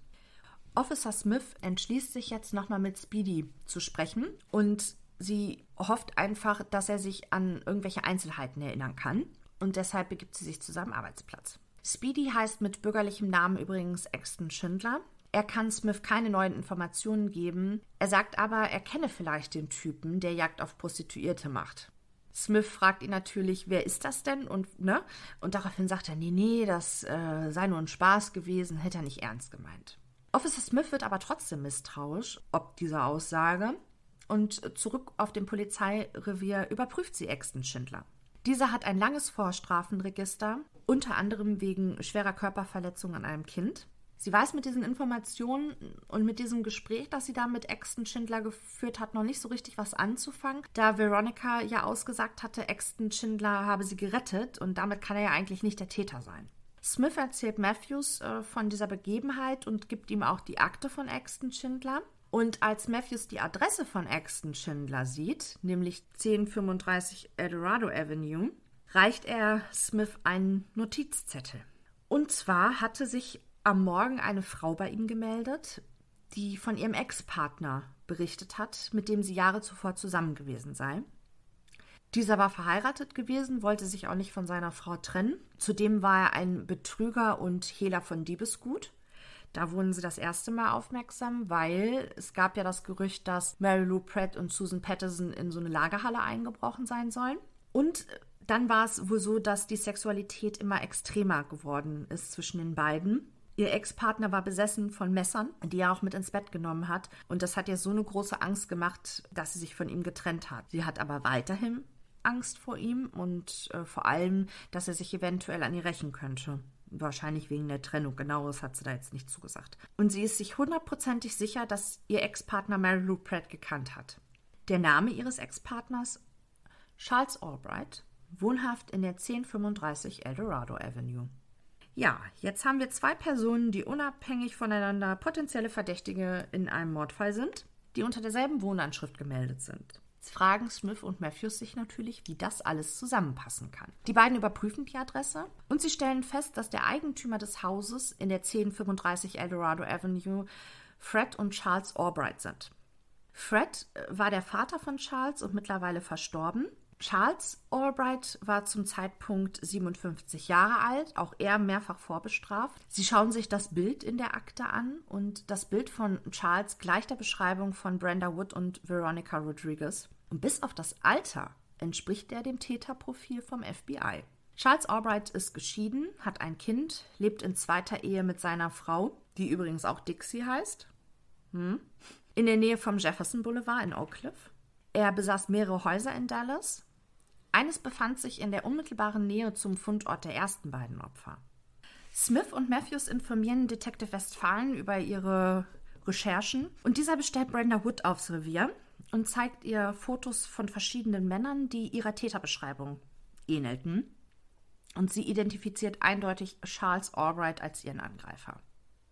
Officer Smith entschließt sich jetzt nochmal mit Speedy zu sprechen und sie hofft einfach, dass er sich an irgendwelche Einzelheiten erinnern kann und deshalb begibt sie sich zu seinem Arbeitsplatz. Speedy heißt mit bürgerlichem Namen übrigens Exton Schindler. Er kann Smith keine neuen Informationen geben. Er sagt aber, er kenne vielleicht den Typen, der Jagd auf Prostituierte macht. Smith fragt ihn natürlich, wer ist das denn? Und, ne? und daraufhin sagt er, nee, nee, das äh, sei nur ein Spaß gewesen, hätte er nicht ernst gemeint. Officer Smith wird aber trotzdem misstrauisch, ob dieser Aussage. Und zurück auf dem Polizeirevier überprüft sie Exton Schindler. Dieser hat ein langes Vorstrafenregister, unter anderem wegen schwerer Körperverletzung an einem Kind. Sie weiß mit diesen Informationen und mit diesem Gespräch, das sie da mit Exton Schindler geführt hat, noch nicht so richtig was anzufangen, da Veronica ja ausgesagt hatte, Exton Schindler habe sie gerettet und damit kann er ja eigentlich nicht der Täter sein. Smith erzählt Matthews äh, von dieser Begebenheit und gibt ihm auch die Akte von Exton Schindler. Und als Matthews die Adresse von Exton Schindler sieht, nämlich 1035 Eldorado Avenue, reicht er Smith einen Notizzettel. Und zwar hatte sich am Morgen eine Frau bei ihm gemeldet, die von ihrem Ex-Partner berichtet hat, mit dem sie Jahre zuvor zusammen gewesen sei. Dieser war verheiratet gewesen, wollte sich auch nicht von seiner Frau trennen. Zudem war er ein Betrüger und Hehler von Diebesgut. Da wurden sie das erste Mal aufmerksam, weil es gab ja das Gerücht, dass Mary Lou Pratt und Susan Patterson in so eine Lagerhalle eingebrochen sein sollen. Und dann war es wohl so, dass die Sexualität immer extremer geworden ist zwischen den beiden. Ihr Ex-Partner war besessen von Messern, die er auch mit ins Bett genommen hat. Und das hat ihr so eine große Angst gemacht, dass sie sich von ihm getrennt hat. Sie hat aber weiterhin Angst vor ihm und äh, vor allem, dass er sich eventuell an ihr rächen könnte. Wahrscheinlich wegen der Trennung. Genaues hat sie da jetzt nicht zugesagt. Und sie ist sich hundertprozentig sicher, dass ihr Ex-Partner Mary Lou Pratt gekannt hat. Der Name ihres Ex-Partners? Charles Albright, wohnhaft in der 1035 Eldorado Avenue. Ja, jetzt haben wir zwei Personen, die unabhängig voneinander potenzielle Verdächtige in einem Mordfall sind, die unter derselben Wohnanschrift gemeldet sind. Jetzt fragen Smith und Matthews sich natürlich, wie das alles zusammenpassen kann. Die beiden überprüfen die Adresse und sie stellen fest, dass der Eigentümer des Hauses in der 1035 Eldorado Avenue Fred und Charles Albright sind. Fred äh, war der Vater von Charles und mittlerweile verstorben. Charles Albright war zum Zeitpunkt 57 Jahre alt, auch er mehrfach vorbestraft. Sie schauen sich das Bild in der Akte an und das Bild von Charles gleicht der Beschreibung von Brenda Wood und Veronica Rodriguez. Und bis auf das Alter entspricht er dem Täterprofil vom FBI. Charles Albright ist geschieden, hat ein Kind, lebt in zweiter Ehe mit seiner Frau, die übrigens auch Dixie heißt, hm. in der Nähe vom Jefferson Boulevard in Oak Cliff. Er besaß mehrere Häuser in Dallas. Eines befand sich in der unmittelbaren Nähe zum Fundort der ersten beiden Opfer. Smith und Matthews informieren Detective Westphalen über ihre Recherchen und dieser bestellt Brenda Wood aufs Revier und zeigt ihr Fotos von verschiedenen Männern, die ihrer Täterbeschreibung ähnelten. Und sie identifiziert eindeutig Charles Albright als ihren Angreifer.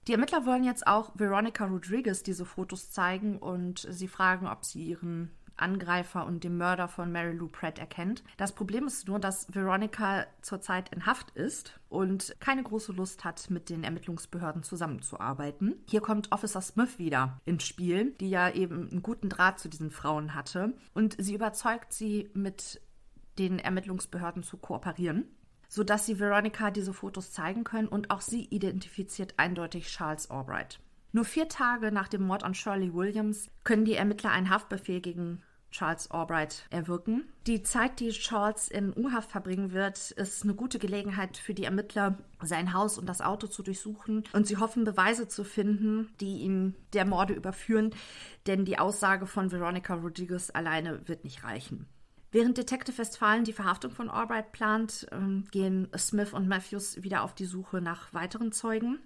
Die Ermittler wollen jetzt auch Veronica Rodriguez diese Fotos zeigen und sie fragen, ob sie ihren Angreifer und dem Mörder von Mary Lou Pratt erkennt. Das Problem ist nur, dass Veronica zurzeit in Haft ist und keine große Lust hat, mit den Ermittlungsbehörden zusammenzuarbeiten. Hier kommt Officer Smith wieder ins Spiel, die ja eben einen guten Draht zu diesen Frauen hatte. Und sie überzeugt sie, mit den Ermittlungsbehörden zu kooperieren sodass sie Veronica diese Fotos zeigen können und auch sie identifiziert eindeutig Charles Albright. Nur vier Tage nach dem Mord an Shirley Williams können die Ermittler einen Haftbefehl gegen Charles Albright erwirken. Die Zeit, die Charles in U-Haft verbringen wird, ist eine gute Gelegenheit für die Ermittler, sein Haus und das Auto zu durchsuchen. Und sie hoffen, Beweise zu finden, die ihn der Morde überführen, denn die Aussage von Veronica Rodriguez alleine wird nicht reichen. Während Detective Westfalen die Verhaftung von Albright plant, ähm, gehen Smith und Matthews wieder auf die Suche nach weiteren Zeugen.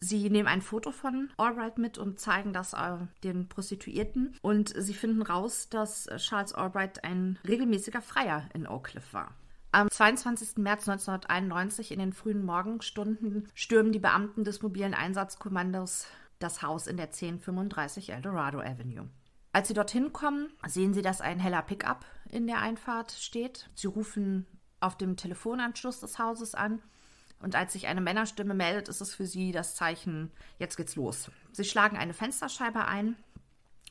Sie nehmen ein Foto von Albright mit und zeigen das äh, den Prostituierten. Und sie finden raus, dass äh, Charles Albright ein regelmäßiger Freier in Oak Cliff war. Am 22. März 1991 in den frühen Morgenstunden stürmen die Beamten des mobilen Einsatzkommandos das Haus in der 1035 Eldorado Avenue. Als sie dorthin kommen, sehen sie, dass ein heller Pickup in der Einfahrt steht. Sie rufen auf dem Telefonanschluss des Hauses an und als sich eine Männerstimme meldet, ist es für sie das Zeichen, jetzt geht's los. Sie schlagen eine Fensterscheibe ein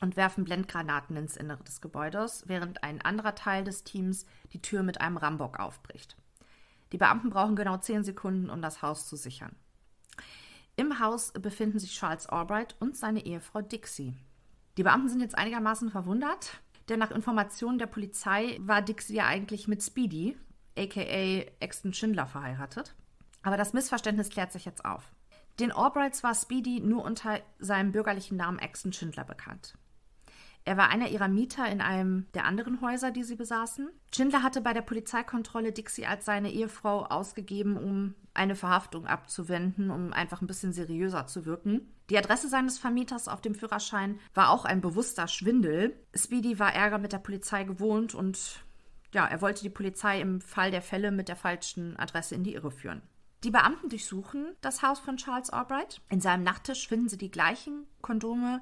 und werfen Blendgranaten ins Innere des Gebäudes, während ein anderer Teil des Teams die Tür mit einem Rambock aufbricht. Die Beamten brauchen genau zehn Sekunden, um das Haus zu sichern. Im Haus befinden sich Charles Albright und seine Ehefrau Dixie. Die Beamten sind jetzt einigermaßen verwundert, denn nach Informationen der Polizei war Dixie ja eigentlich mit Speedy, aka Exton Schindler, verheiratet. Aber das Missverständnis klärt sich jetzt auf. Den Albrights war Speedy nur unter seinem bürgerlichen Namen Exton Schindler bekannt. Er war einer ihrer Mieter in einem der anderen Häuser, die sie besaßen. Schindler hatte bei der Polizeikontrolle Dixie als seine Ehefrau ausgegeben, um eine Verhaftung abzuwenden, um einfach ein bisschen seriöser zu wirken. Die Adresse seines Vermieters auf dem Führerschein war auch ein bewusster Schwindel. Speedy war Ärger mit der Polizei gewohnt und ja, er wollte die Polizei im Fall der Fälle mit der falschen Adresse in die Irre führen. Die Beamten durchsuchen das Haus von Charles Albright. In seinem Nachttisch finden sie die gleichen Kondome,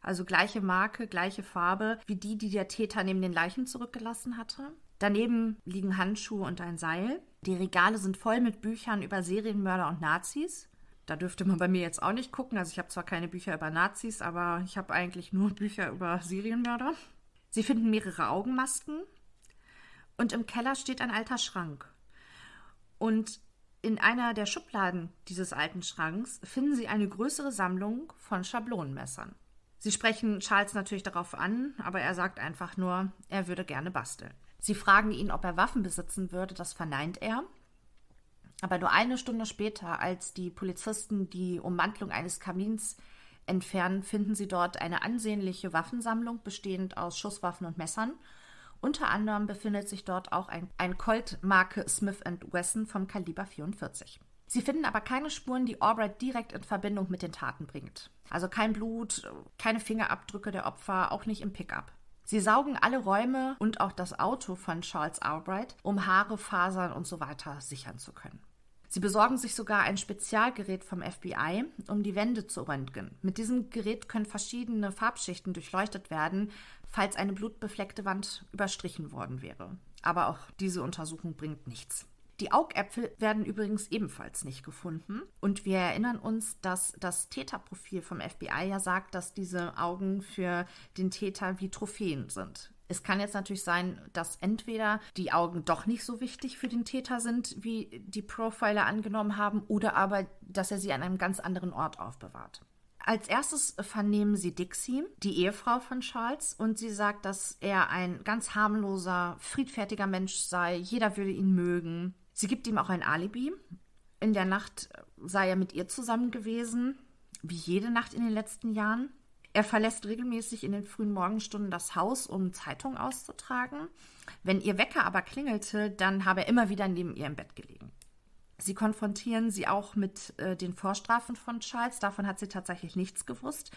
also gleiche Marke, gleiche Farbe, wie die, die der Täter neben den Leichen zurückgelassen hatte. Daneben liegen Handschuhe und ein Seil. Die Regale sind voll mit Büchern über Serienmörder und Nazis. Da dürfte man bei mir jetzt auch nicht gucken. Also ich habe zwar keine Bücher über Nazis, aber ich habe eigentlich nur Bücher über Serienmörder. Sie finden mehrere Augenmasken und im Keller steht ein alter Schrank. Und in einer der Schubladen dieses alten Schranks finden Sie eine größere Sammlung von Schablonenmessern. Sie sprechen Charles natürlich darauf an, aber er sagt einfach nur, er würde gerne basteln. Sie fragen ihn, ob er Waffen besitzen würde, das verneint er. Aber nur eine Stunde später, als die Polizisten die Ummantlung eines Kamins entfernen, finden sie dort eine ansehnliche Waffensammlung, bestehend aus Schusswaffen und Messern. Unter anderem befindet sich dort auch ein, ein Colt-Marke Smith Wesson vom Kaliber 44. Sie finden aber keine Spuren, die Albright direkt in Verbindung mit den Taten bringt. Also kein Blut, keine Fingerabdrücke der Opfer, auch nicht im Pickup. Sie saugen alle Räume und auch das Auto von Charles Albright, um Haare, Fasern und so weiter sichern zu können. Sie besorgen sich sogar ein Spezialgerät vom FBI, um die Wände zu röntgen. Mit diesem Gerät können verschiedene Farbschichten durchleuchtet werden, falls eine blutbefleckte Wand überstrichen worden wäre. Aber auch diese Untersuchung bringt nichts. Die Augäpfel werden übrigens ebenfalls nicht gefunden. Und wir erinnern uns, dass das Täterprofil vom FBI ja sagt, dass diese Augen für den Täter wie Trophäen sind. Es kann jetzt natürlich sein, dass entweder die Augen doch nicht so wichtig für den Täter sind, wie die Profiler angenommen haben, oder aber, dass er sie an einem ganz anderen Ort aufbewahrt. Als erstes vernehmen sie Dixie, die Ehefrau von Charles, und sie sagt, dass er ein ganz harmloser, friedfertiger Mensch sei, jeder würde ihn mögen. Sie gibt ihm auch ein Alibi. In der Nacht sei er mit ihr zusammen gewesen, wie jede Nacht in den letzten Jahren. Er verlässt regelmäßig in den frühen Morgenstunden das Haus, um Zeitungen auszutragen. Wenn ihr Wecker aber klingelte, dann habe er immer wieder neben ihr im Bett gelegen. Sie konfrontieren sie auch mit äh, den Vorstrafen von Charles. Davon hat sie tatsächlich nichts gewusst.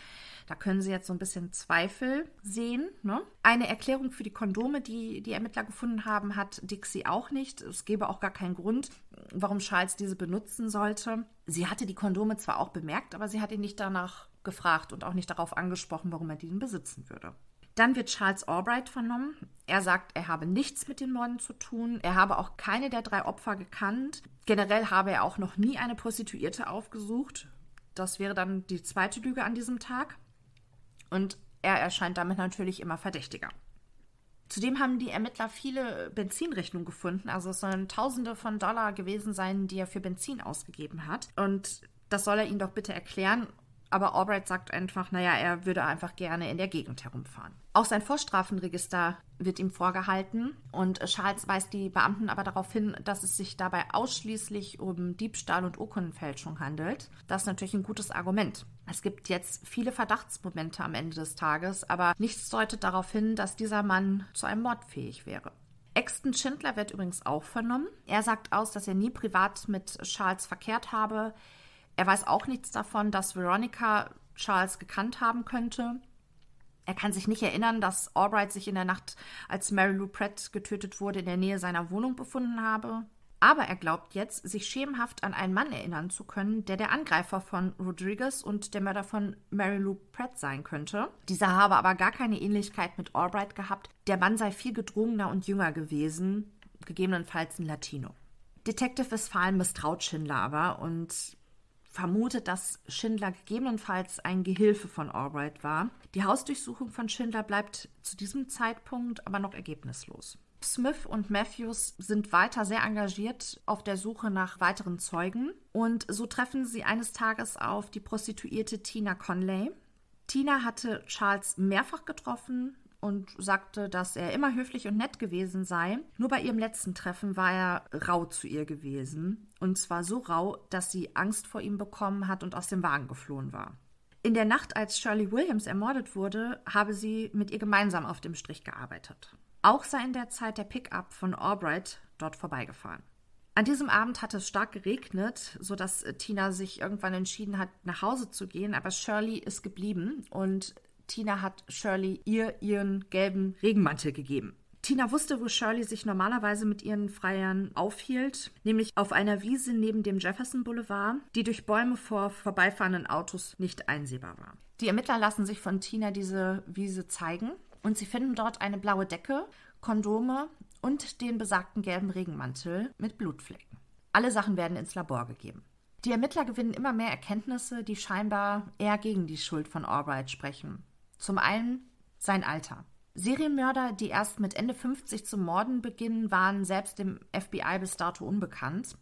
Da können Sie jetzt so ein bisschen Zweifel sehen. Ne? Eine Erklärung für die Kondome, die die Ermittler gefunden haben, hat Dixie auch nicht. Es gäbe auch gar keinen Grund, warum Charles diese benutzen sollte. Sie hatte die Kondome zwar auch bemerkt, aber sie hat ihn nicht danach gefragt und auch nicht darauf angesprochen, warum er die besitzen würde. Dann wird Charles Albright vernommen. Er sagt, er habe nichts mit den Morden zu tun. Er habe auch keine der drei Opfer gekannt. Generell habe er auch noch nie eine Prostituierte aufgesucht. Das wäre dann die zweite Lüge an diesem Tag. Und er erscheint damit natürlich immer verdächtiger. Zudem haben die Ermittler viele Benzinrechnungen gefunden. Also es sollen Tausende von Dollar gewesen sein, die er für Benzin ausgegeben hat. Und das soll er ihnen doch bitte erklären. Aber Albright sagt einfach, naja, er würde einfach gerne in der Gegend herumfahren. Auch sein Vorstrafenregister wird ihm vorgehalten und Charles weist die Beamten aber darauf hin, dass es sich dabei ausschließlich um Diebstahl und Urkundenfälschung handelt. Das ist natürlich ein gutes Argument. Es gibt jetzt viele Verdachtsmomente am Ende des Tages, aber nichts deutet darauf hin, dass dieser Mann zu einem Mord fähig wäre. Exton Schindler wird übrigens auch vernommen. Er sagt aus, dass er nie privat mit Charles verkehrt habe. Er weiß auch nichts davon, dass Veronica Charles gekannt haben könnte. Er kann sich nicht erinnern, dass Albright sich in der Nacht, als Mary Lou Pratt getötet wurde, in der Nähe seiner Wohnung befunden habe. Aber er glaubt jetzt, sich schemenhaft an einen Mann erinnern zu können, der der Angreifer von Rodriguez und der Mörder von Mary Lou Pratt sein könnte. Dieser habe aber gar keine Ähnlichkeit mit Albright gehabt. Der Mann sei viel gedrungener und jünger gewesen, gegebenenfalls ein Latino. Detective Westphalen misstraut Schindler aber und vermutet, dass Schindler gegebenenfalls ein Gehilfe von Albright war. Die Hausdurchsuchung von Schindler bleibt zu diesem Zeitpunkt aber noch ergebnislos. Smith und Matthews sind weiter sehr engagiert auf der Suche nach weiteren Zeugen und so treffen sie eines Tages auf die Prostituierte Tina Conley. Tina hatte Charles mehrfach getroffen und sagte, dass er immer höflich und nett gewesen sei. Nur bei ihrem letzten Treffen war er rau zu ihr gewesen. Und zwar so rau, dass sie Angst vor ihm bekommen hat und aus dem Wagen geflohen war. In der Nacht, als Shirley Williams ermordet wurde, habe sie mit ihr gemeinsam auf dem Strich gearbeitet. Auch sei in der Zeit der Pickup von Albright dort vorbeigefahren. An diesem Abend hatte es stark geregnet, sodass Tina sich irgendwann entschieden hat, nach Hause zu gehen, aber Shirley ist geblieben und Tina hat Shirley ihr ihren gelben Regenmantel gegeben. Tina wusste, wo Shirley sich normalerweise mit ihren Freiern aufhielt, nämlich auf einer Wiese neben dem Jefferson Boulevard, die durch Bäume vor vorbeifahrenden Autos nicht einsehbar war. Die Ermittler lassen sich von Tina diese Wiese zeigen und sie finden dort eine blaue Decke, Kondome und den besagten gelben Regenmantel mit Blutflecken. Alle Sachen werden ins Labor gegeben. Die Ermittler gewinnen immer mehr Erkenntnisse, die scheinbar eher gegen die Schuld von Albright sprechen. Zum einen sein Alter. Serienmörder, die erst mit Ende 50 zu morden beginnen, waren selbst dem FBI bis dato unbekannt.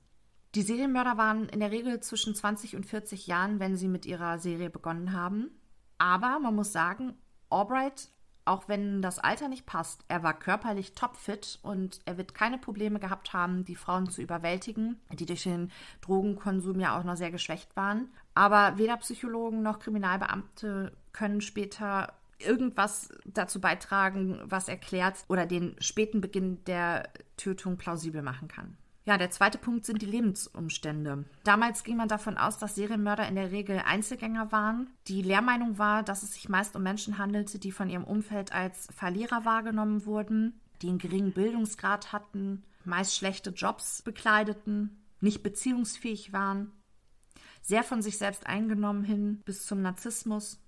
Die Serienmörder waren in der Regel zwischen 20 und 40 Jahren, wenn sie mit ihrer Serie begonnen haben. Aber man muss sagen, Albright auch wenn das Alter nicht passt, er war körperlich topfit und er wird keine Probleme gehabt haben, die Frauen zu überwältigen, die durch den Drogenkonsum ja auch noch sehr geschwächt waren. Aber weder Psychologen noch Kriminalbeamte können später irgendwas dazu beitragen, was erklärt oder den späten Beginn der Tötung plausibel machen kann. Ja, der zweite Punkt sind die Lebensumstände. Damals ging man davon aus, dass Serienmörder in der Regel Einzelgänger waren. Die Lehrmeinung war, dass es sich meist um Menschen handelte, die von ihrem Umfeld als Verlierer wahrgenommen wurden, die einen geringen Bildungsgrad hatten, meist schlechte Jobs bekleideten, nicht beziehungsfähig waren, sehr von sich selbst eingenommen hin bis zum Narzissmus.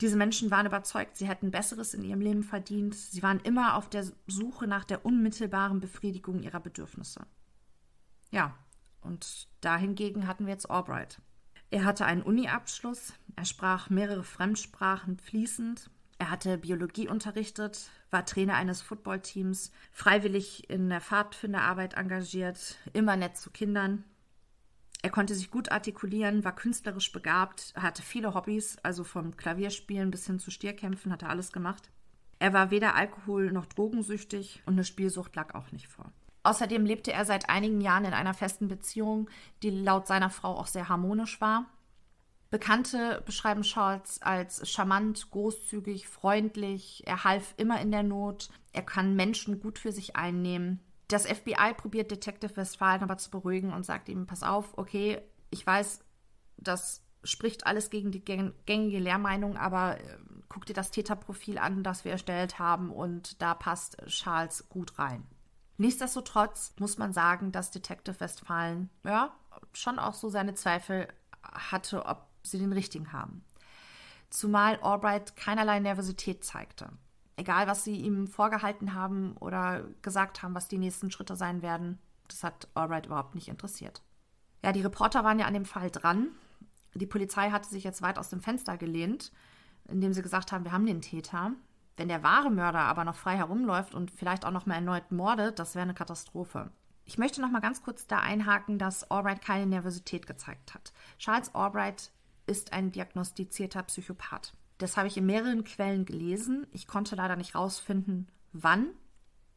Diese Menschen waren überzeugt, sie hätten Besseres in ihrem Leben verdient. Sie waren immer auf der Suche nach der unmittelbaren Befriedigung ihrer Bedürfnisse. Ja, und dahingegen hatten wir jetzt Albright. Er hatte einen Uni-Abschluss, er sprach mehrere Fremdsprachen fließend, er hatte Biologie unterrichtet, war Trainer eines Footballteams, freiwillig in der Pfadfinderarbeit engagiert, immer nett zu Kindern. Er konnte sich gut artikulieren, war künstlerisch begabt, hatte viele Hobbys, also vom Klavierspielen bis hin zu Stierkämpfen hat er alles gemacht. Er war weder Alkohol noch drogensüchtig und eine Spielsucht lag auch nicht vor. Außerdem lebte er seit einigen Jahren in einer festen Beziehung, die laut seiner Frau auch sehr harmonisch war. Bekannte beschreiben Charles als charmant, großzügig, freundlich. Er half immer in der Not. Er kann Menschen gut für sich einnehmen. Das FBI probiert Detective Westphalen aber zu beruhigen und sagt ihm: Pass auf, okay, ich weiß, das spricht alles gegen die gängige Lehrmeinung, aber äh, guck dir das Täterprofil an, das wir erstellt haben und da passt Charles gut rein. Nichtsdestotrotz muss man sagen, dass Detective Westphalen ja schon auch so seine Zweifel hatte, ob sie den richtigen haben. Zumal Albright keinerlei Nervosität zeigte. Egal, was sie ihm vorgehalten haben oder gesagt haben, was die nächsten Schritte sein werden, das hat Albright überhaupt nicht interessiert. Ja, die Reporter waren ja an dem Fall dran. Die Polizei hatte sich jetzt weit aus dem Fenster gelehnt, indem sie gesagt haben, wir haben den Täter. Wenn der wahre Mörder aber noch frei herumläuft und vielleicht auch noch mal erneut mordet, das wäre eine Katastrophe. Ich möchte noch mal ganz kurz da einhaken, dass Albright keine Nervosität gezeigt hat. Charles Albright ist ein diagnostizierter Psychopath. Das habe ich in mehreren Quellen gelesen. Ich konnte leider nicht rausfinden, wann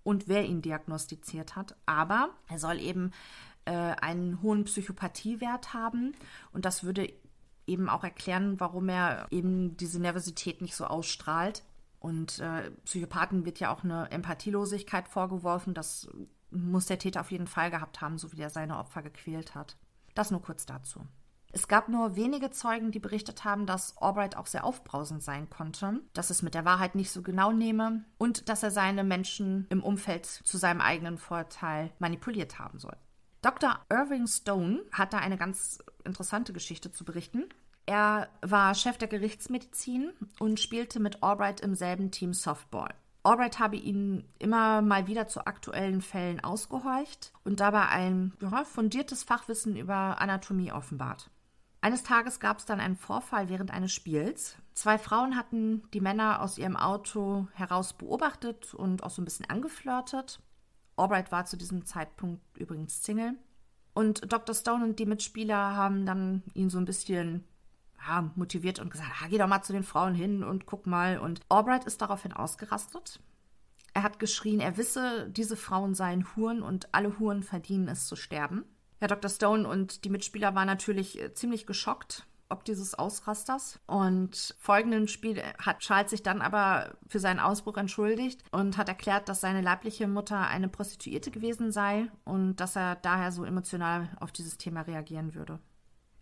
und wer ihn diagnostiziert hat. Aber er soll eben äh, einen hohen Psychopathiewert haben und das würde eben auch erklären, warum er eben diese Nervosität nicht so ausstrahlt. Und äh, Psychopathen wird ja auch eine Empathielosigkeit vorgeworfen. Das muss der Täter auf jeden Fall gehabt haben, so wie er seine Opfer gequält hat. Das nur kurz dazu. Es gab nur wenige Zeugen, die berichtet haben, dass Albright auch sehr aufbrausend sein konnte, dass es mit der Wahrheit nicht so genau nehme und dass er seine Menschen im Umfeld zu seinem eigenen Vorteil manipuliert haben soll. Dr. Irving Stone hat da eine ganz interessante Geschichte zu berichten. Er war Chef der Gerichtsmedizin und spielte mit Albright im selben Team Softball. Albright habe ihn immer mal wieder zu aktuellen Fällen ausgehorcht und dabei ein ja, fundiertes Fachwissen über Anatomie offenbart. Eines Tages gab es dann einen Vorfall während eines Spiels. Zwei Frauen hatten die Männer aus ihrem Auto heraus beobachtet und auch so ein bisschen angeflirtet. Albright war zu diesem Zeitpunkt übrigens Single. Und Dr. Stone und die Mitspieler haben dann ihn so ein bisschen ja, motiviert und gesagt, ah, geh doch mal zu den Frauen hin und guck mal. Und Albright ist daraufhin ausgerastet. Er hat geschrien, er wisse, diese Frauen seien Huren und alle Huren verdienen es zu sterben. Herr Dr. Stone und die Mitspieler waren natürlich äh, ziemlich geschockt ob dieses Ausrasters. Und folgenden Spiel hat Charles sich dann aber für seinen Ausbruch entschuldigt und hat erklärt, dass seine leibliche Mutter eine Prostituierte gewesen sei und dass er daher so emotional auf dieses Thema reagieren würde.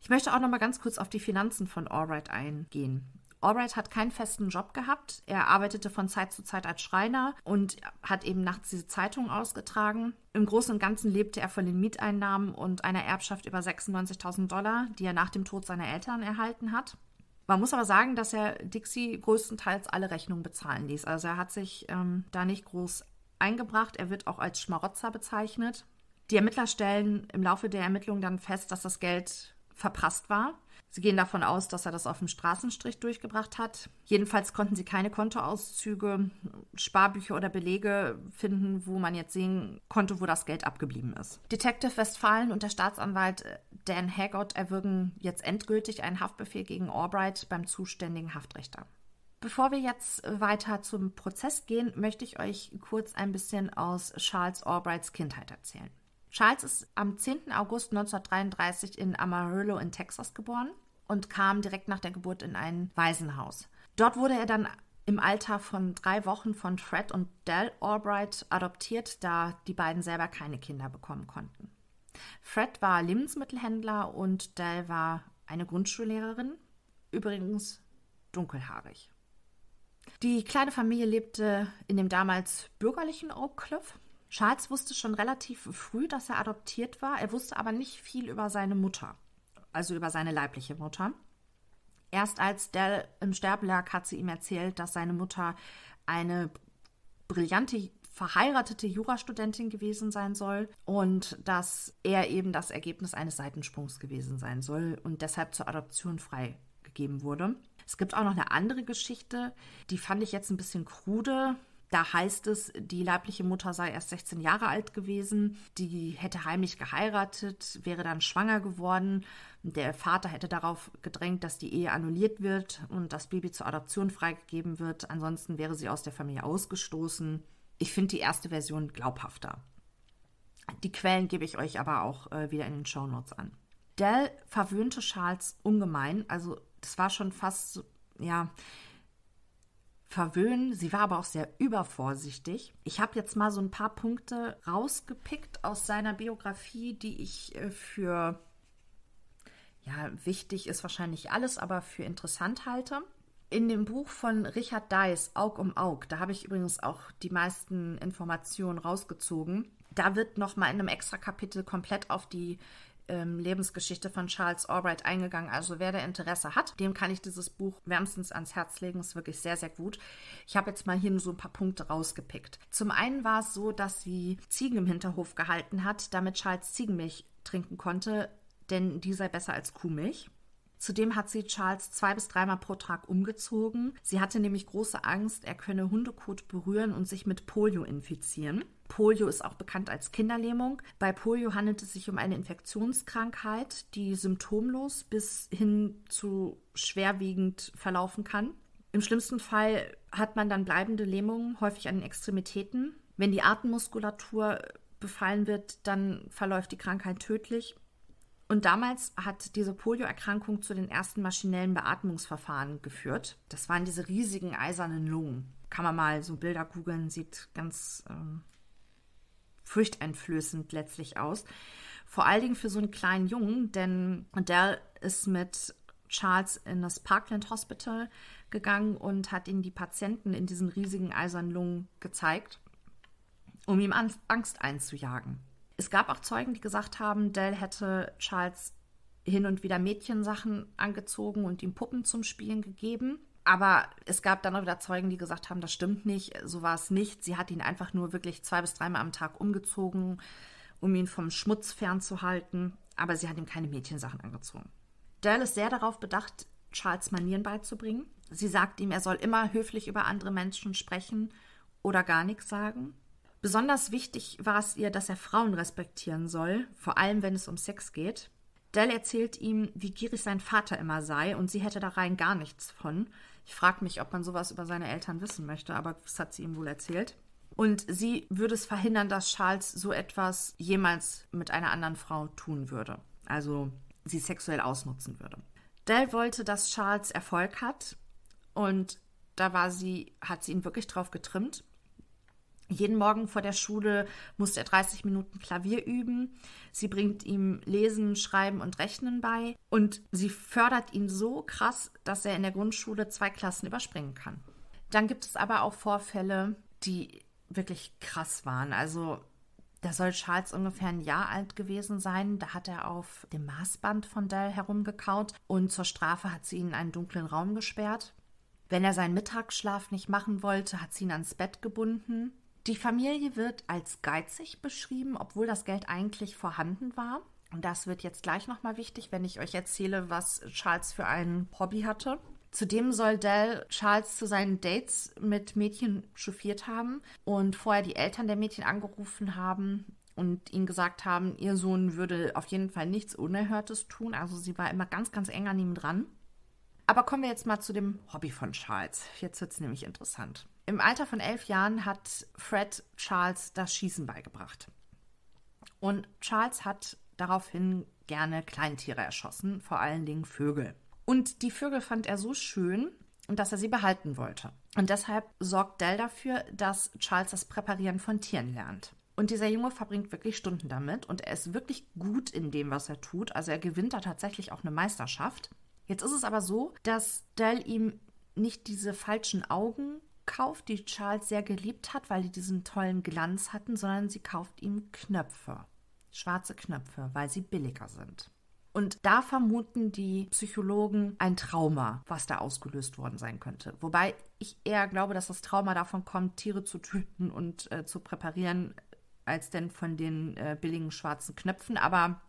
Ich möchte auch noch mal ganz kurz auf die Finanzen von Albright eingehen. Albright hat keinen festen Job gehabt. Er arbeitete von Zeit zu Zeit als Schreiner und hat eben nachts diese Zeitung ausgetragen. Im Großen und Ganzen lebte er von den Mieteinnahmen und einer Erbschaft über 96.000 Dollar, die er nach dem Tod seiner Eltern erhalten hat. Man muss aber sagen, dass er Dixie größtenteils alle Rechnungen bezahlen ließ. Also er hat sich ähm, da nicht groß eingebracht. Er wird auch als Schmarotzer bezeichnet. Die Ermittler stellen im Laufe der Ermittlungen dann fest, dass das Geld verprasst war. Sie gehen davon aus, dass er das auf dem Straßenstrich durchgebracht hat. Jedenfalls konnten sie keine Kontoauszüge, Sparbücher oder Belege finden, wo man jetzt sehen konnte, wo das Geld abgeblieben ist. Detective Westfalen und der Staatsanwalt Dan Haggott erwirken jetzt endgültig einen Haftbefehl gegen Albright beim zuständigen Haftrichter. Bevor wir jetzt weiter zum Prozess gehen, möchte ich euch kurz ein bisschen aus Charles Albrights Kindheit erzählen. Charles ist am 10. August 1933 in Amarillo in Texas geboren und kam direkt nach der Geburt in ein Waisenhaus. Dort wurde er dann im Alter von drei Wochen von Fred und Dell Albright adoptiert, da die beiden selber keine Kinder bekommen konnten. Fred war Lebensmittelhändler und Dell war eine Grundschullehrerin, übrigens dunkelhaarig. Die kleine Familie lebte in dem damals bürgerlichen Oak Cliff Charles wusste schon relativ früh, dass er adoptiert war. Er wusste aber nicht viel über seine Mutter, also über seine leibliche Mutter. Erst als Dell im Sterben lag, hat sie ihm erzählt, dass seine Mutter eine brillante verheiratete Jurastudentin gewesen sein soll und dass er eben das Ergebnis eines Seitensprungs gewesen sein soll und deshalb zur Adoption freigegeben wurde. Es gibt auch noch eine andere Geschichte, die fand ich jetzt ein bisschen krude. Da heißt es, die leibliche Mutter sei erst 16 Jahre alt gewesen, die hätte heimlich geheiratet, wäre dann schwanger geworden. Der Vater hätte darauf gedrängt, dass die Ehe annulliert wird und das Baby zur Adoption freigegeben wird. Ansonsten wäre sie aus der Familie ausgestoßen. Ich finde die erste Version glaubhafter. Die Quellen gebe ich euch aber auch äh, wieder in den Shownotes an. Dell verwöhnte Charles ungemein, also das war schon fast, ja, verwöhnen. Sie war aber auch sehr übervorsichtig. Ich habe jetzt mal so ein paar Punkte rausgepickt aus seiner Biografie, die ich äh, für, ja, wichtig ist wahrscheinlich alles, aber für interessant halte. In dem Buch von Richard Deiss, Aug um Aug, da habe ich übrigens auch die meisten Informationen rausgezogen. Da wird nochmal in einem extra Kapitel komplett auf die ähm, Lebensgeschichte von Charles Albright eingegangen. Also wer da Interesse hat, dem kann ich dieses Buch wärmstens ans Herz legen. Ist wirklich sehr, sehr gut. Ich habe jetzt mal hier nur so ein paar Punkte rausgepickt. Zum einen war es so, dass sie Ziegen im Hinterhof gehalten hat, damit Charles Ziegenmilch trinken konnte, denn die sei besser als Kuhmilch. Zudem hat sie Charles zwei bis dreimal pro Tag umgezogen. Sie hatte nämlich große Angst, er könne Hundekot berühren und sich mit Polio infizieren. Polio ist auch bekannt als Kinderlähmung. Bei Polio handelt es sich um eine Infektionskrankheit, die symptomlos bis hin zu schwerwiegend verlaufen kann. Im schlimmsten Fall hat man dann bleibende Lähmungen, häufig an den Extremitäten. Wenn die Atemmuskulatur befallen wird, dann verläuft die Krankheit tödlich. Und damals hat diese Polioerkrankung zu den ersten maschinellen Beatmungsverfahren geführt. Das waren diese riesigen eisernen Lungen. Kann man mal so Bilder googeln, sieht ganz ähm, furchteinflößend letztlich aus. Vor allen Dingen für so einen kleinen Jungen, denn der ist mit Charles in das Parkland Hospital gegangen und hat ihm die Patienten in diesen riesigen eisernen Lungen gezeigt, um ihm Angst einzujagen. Es gab auch Zeugen, die gesagt haben, Dell hätte Charles hin und wieder Mädchensachen angezogen und ihm Puppen zum Spielen gegeben. Aber es gab dann auch wieder Zeugen, die gesagt haben, das stimmt nicht, so war es nicht. Sie hat ihn einfach nur wirklich zwei bis dreimal am Tag umgezogen, um ihn vom Schmutz fernzuhalten. Aber sie hat ihm keine Mädchensachen angezogen. Dell ist sehr darauf bedacht, Charles Manieren beizubringen. Sie sagt ihm, er soll immer höflich über andere Menschen sprechen oder gar nichts sagen. Besonders wichtig war es ihr, dass er Frauen respektieren soll, vor allem wenn es um Sex geht. Dell erzählt ihm, wie gierig sein Vater immer sei und sie hätte da rein gar nichts von. Ich frage mich, ob man sowas über seine Eltern wissen möchte, aber das hat sie ihm wohl erzählt. Und sie würde es verhindern, dass Charles so etwas jemals mit einer anderen Frau tun würde. Also sie sexuell ausnutzen würde. Dell wollte, dass Charles Erfolg hat und da war sie, hat sie ihn wirklich drauf getrimmt. Jeden Morgen vor der Schule musste er 30 Minuten Klavier üben. Sie bringt ihm Lesen, Schreiben und Rechnen bei. Und sie fördert ihn so krass, dass er in der Grundschule zwei Klassen überspringen kann. Dann gibt es aber auch Vorfälle, die wirklich krass waren. Also da soll Charles ungefähr ein Jahr alt gewesen sein. Da hat er auf dem Maßband von Dell herumgekaut und zur Strafe hat sie ihn in einen dunklen Raum gesperrt. Wenn er seinen Mittagsschlaf nicht machen wollte, hat sie ihn ans Bett gebunden. Die Familie wird als geizig beschrieben, obwohl das Geld eigentlich vorhanden war. Und das wird jetzt gleich nochmal wichtig, wenn ich euch erzähle, was Charles für ein Hobby hatte. Zudem soll Dell Charles zu seinen Dates mit Mädchen chauffiert haben und vorher die Eltern der Mädchen angerufen haben und ihnen gesagt haben, ihr Sohn würde auf jeden Fall nichts Unerhörtes tun. Also sie war immer ganz, ganz eng an ihm dran. Aber kommen wir jetzt mal zu dem Hobby von Charles. Jetzt wird es nämlich interessant. Im Alter von elf Jahren hat Fred Charles das Schießen beigebracht. Und Charles hat daraufhin gerne Kleintiere erschossen, vor allen Dingen Vögel. Und die Vögel fand er so schön, dass er sie behalten wollte. Und deshalb sorgt Dell dafür, dass Charles das Präparieren von Tieren lernt. Und dieser Junge verbringt wirklich Stunden damit und er ist wirklich gut in dem, was er tut. Also er gewinnt da tatsächlich auch eine Meisterschaft. Jetzt ist es aber so, dass Dell ihm nicht diese falschen Augen kauft, die Charles sehr geliebt hat, weil die diesen tollen Glanz hatten, sondern sie kauft ihm Knöpfe, schwarze Knöpfe, weil sie billiger sind. Und da vermuten die Psychologen ein Trauma, was da ausgelöst worden sein könnte. Wobei ich eher glaube, dass das Trauma davon kommt, Tiere zu töten und äh, zu präparieren, als denn von den äh, billigen schwarzen Knöpfen. Aber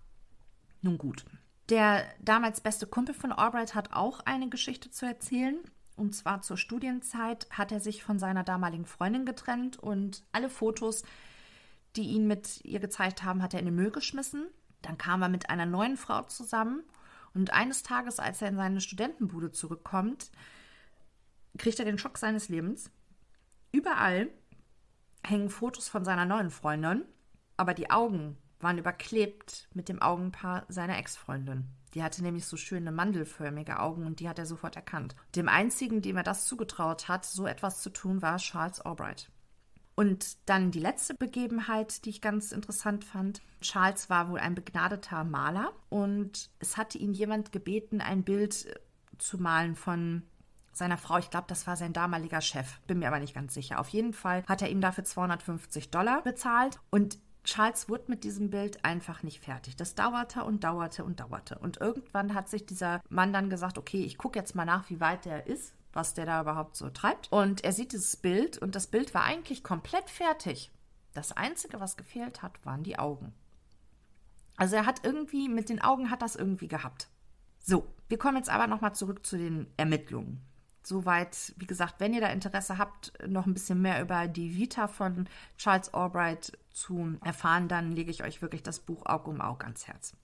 nun gut. Der damals beste Kumpel von Albright hat auch eine Geschichte zu erzählen. Und zwar zur Studienzeit hat er sich von seiner damaligen Freundin getrennt und alle Fotos, die ihn mit ihr gezeigt haben, hat er in den Müll geschmissen. Dann kam er mit einer neuen Frau zusammen und eines Tages, als er in seine Studentenbude zurückkommt, kriegt er den Schock seines Lebens. Überall hängen Fotos von seiner neuen Freundin, aber die Augen waren überklebt mit dem Augenpaar seiner Ex-Freundin. Die hatte nämlich so schöne mandelförmige Augen und die hat er sofort erkannt. Dem einzigen, dem er das zugetraut hat, so etwas zu tun, war Charles Albright. Und dann die letzte Begebenheit, die ich ganz interessant fand. Charles war wohl ein begnadeter Maler und es hatte ihn jemand gebeten, ein Bild zu malen von seiner Frau. Ich glaube, das war sein damaliger Chef. Bin mir aber nicht ganz sicher. Auf jeden Fall hat er ihm dafür 250 Dollar bezahlt und Charles wurde mit diesem Bild einfach nicht fertig. Das dauerte und dauerte und dauerte. Und irgendwann hat sich dieser Mann dann gesagt, okay, ich gucke jetzt mal nach, wie weit der ist, was der da überhaupt so treibt. Und er sieht dieses Bild und das Bild war eigentlich komplett fertig. Das Einzige, was gefehlt hat, waren die Augen. Also er hat irgendwie, mit den Augen hat das irgendwie gehabt. So, wir kommen jetzt aber nochmal zurück zu den Ermittlungen. Soweit, wie gesagt, wenn ihr da Interesse habt, noch ein bisschen mehr über die Vita von Charles Albright zu erfahren, dann lege ich euch wirklich das Buch Aug um Aug ans Herz.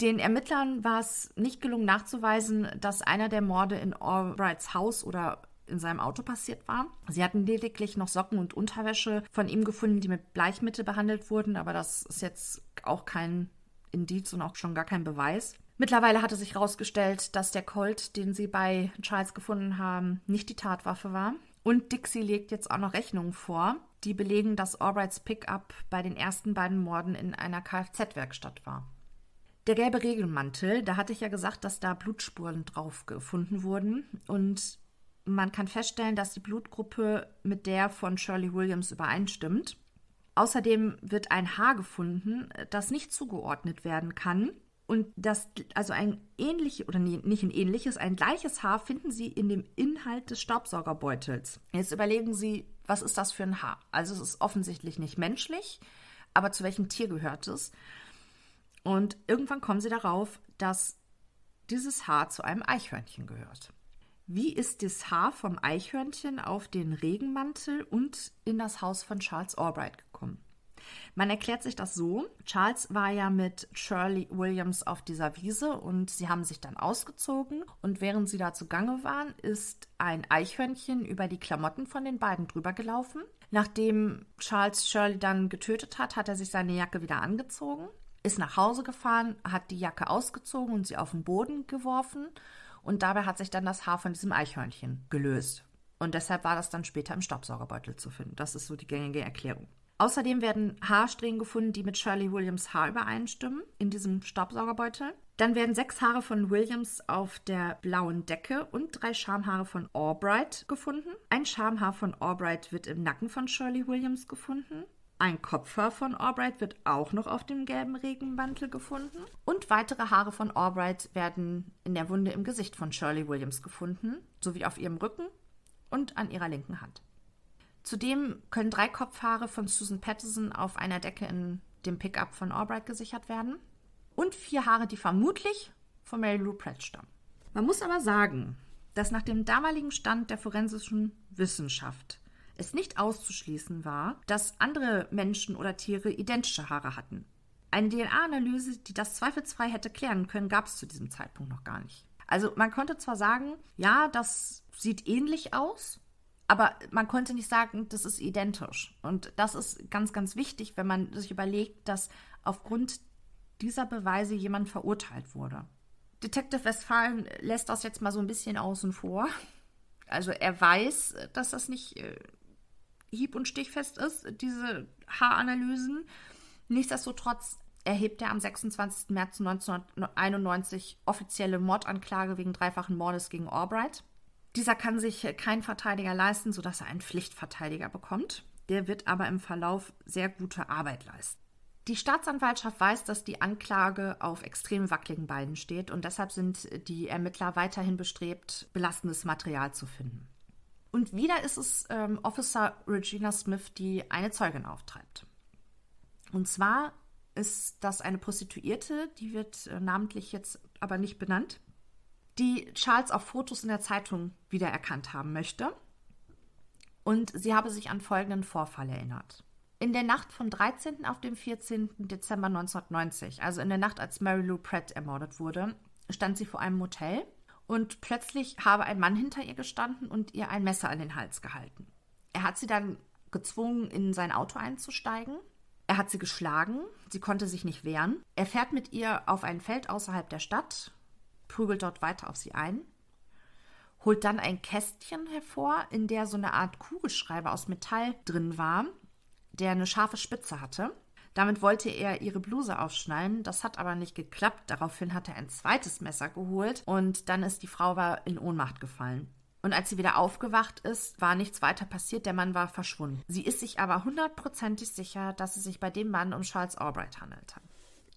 Den Ermittlern war es nicht gelungen nachzuweisen, dass einer der Morde in Albrights Haus oder in seinem Auto passiert war. Sie hatten lediglich noch Socken und Unterwäsche von ihm gefunden, die mit Bleichmittel behandelt wurden, aber das ist jetzt auch kein Indiz und auch schon gar kein Beweis. Mittlerweile hatte sich herausgestellt, dass der Colt, den sie bei Charles gefunden haben, nicht die Tatwaffe war. Und Dixie legt jetzt auch noch Rechnungen vor, die belegen, dass Albrights Pickup bei den ersten beiden Morden in einer Kfz-Werkstatt war. Der gelbe Regelmantel, da hatte ich ja gesagt, dass da Blutspuren drauf gefunden wurden. Und man kann feststellen, dass die Blutgruppe mit der von Shirley Williams übereinstimmt. Außerdem wird ein Haar gefunden, das nicht zugeordnet werden kann. Und das, also ein ähnliches, oder nicht ein ähnliches, ein gleiches Haar finden Sie in dem Inhalt des Staubsaugerbeutels. Jetzt überlegen Sie, was ist das für ein Haar? Also es ist offensichtlich nicht menschlich, aber zu welchem Tier gehört es? Und irgendwann kommen Sie darauf, dass dieses Haar zu einem Eichhörnchen gehört. Wie ist das Haar vom Eichhörnchen auf den Regenmantel und in das Haus von Charles Albright gekommen? Man erklärt sich das so. Charles war ja mit Shirley Williams auf dieser Wiese und sie haben sich dann ausgezogen. Und während sie da zugange waren, ist ein Eichhörnchen über die Klamotten von den beiden drüber gelaufen. Nachdem Charles Shirley dann getötet hat, hat er sich seine Jacke wieder angezogen, ist nach Hause gefahren, hat die Jacke ausgezogen und sie auf den Boden geworfen. Und dabei hat sich dann das Haar von diesem Eichhörnchen gelöst. Und deshalb war das dann später im Staubsaugerbeutel zu finden. Das ist so die gängige Erklärung. Außerdem werden Haarsträhnen gefunden, die mit Shirley Williams Haar übereinstimmen, in diesem Staubsaugerbeutel. Dann werden sechs Haare von Williams auf der blauen Decke und drei Schamhaare von Albright gefunden. Ein Schamhaar von Albright wird im Nacken von Shirley Williams gefunden. Ein Kopfhaar von Albright wird auch noch auf dem gelben Regenmantel gefunden. Und weitere Haare von Albright werden in der Wunde im Gesicht von Shirley Williams gefunden, sowie auf ihrem Rücken und an ihrer linken Hand. Zudem können drei Kopfhaare von Susan Patterson auf einer Decke in dem Pickup von Albright gesichert werden. Und vier Haare, die vermutlich von Mary Lou Pratt stammen. Man muss aber sagen, dass nach dem damaligen Stand der forensischen Wissenschaft es nicht auszuschließen war, dass andere Menschen oder Tiere identische Haare hatten. Eine DNA-Analyse, die das zweifelsfrei hätte klären können, gab es zu diesem Zeitpunkt noch gar nicht. Also man konnte zwar sagen, ja, das sieht ähnlich aus, aber man konnte nicht sagen, das ist identisch. Und das ist ganz, ganz wichtig, wenn man sich überlegt, dass aufgrund dieser Beweise jemand verurteilt wurde. Detective Westphalen lässt das jetzt mal so ein bisschen außen vor. Also er weiß, dass das nicht äh, hieb- und stichfest ist, diese Haaranalysen. Nichtsdestotrotz erhebt er am 26. März 1991 offizielle Mordanklage wegen dreifachen Mordes gegen Albright. Dieser kann sich kein Verteidiger leisten, sodass er einen Pflichtverteidiger bekommt. Der wird aber im Verlauf sehr gute Arbeit leisten. Die Staatsanwaltschaft weiß, dass die Anklage auf extrem wackeligen Beinen steht und deshalb sind die Ermittler weiterhin bestrebt, belastendes Material zu finden. Und wieder ist es ähm, Officer Regina Smith, die eine Zeugin auftreibt. Und zwar ist das eine Prostituierte, die wird äh, namentlich jetzt aber nicht benannt die Charles auf Fotos in der Zeitung wiedererkannt haben möchte. Und sie habe sich an folgenden Vorfall erinnert. In der Nacht vom 13. auf den 14. Dezember 1990, also in der Nacht, als Mary Lou Pratt ermordet wurde, stand sie vor einem Motel und plötzlich habe ein Mann hinter ihr gestanden und ihr ein Messer an den Hals gehalten. Er hat sie dann gezwungen, in sein Auto einzusteigen. Er hat sie geschlagen, sie konnte sich nicht wehren. Er fährt mit ihr auf ein Feld außerhalb der Stadt, prügelt dort weiter auf sie ein, holt dann ein Kästchen hervor, in der so eine Art Kugelschreiber aus Metall drin war, der eine scharfe Spitze hatte. Damit wollte er ihre Bluse aufschnallen, das hat aber nicht geklappt. Daraufhin hat er ein zweites Messer geholt und dann ist die Frau in Ohnmacht gefallen. Und als sie wieder aufgewacht ist, war nichts weiter passiert, der Mann war verschwunden. Sie ist sich aber hundertprozentig sicher, dass es sich bei dem Mann um Charles Albright handelte.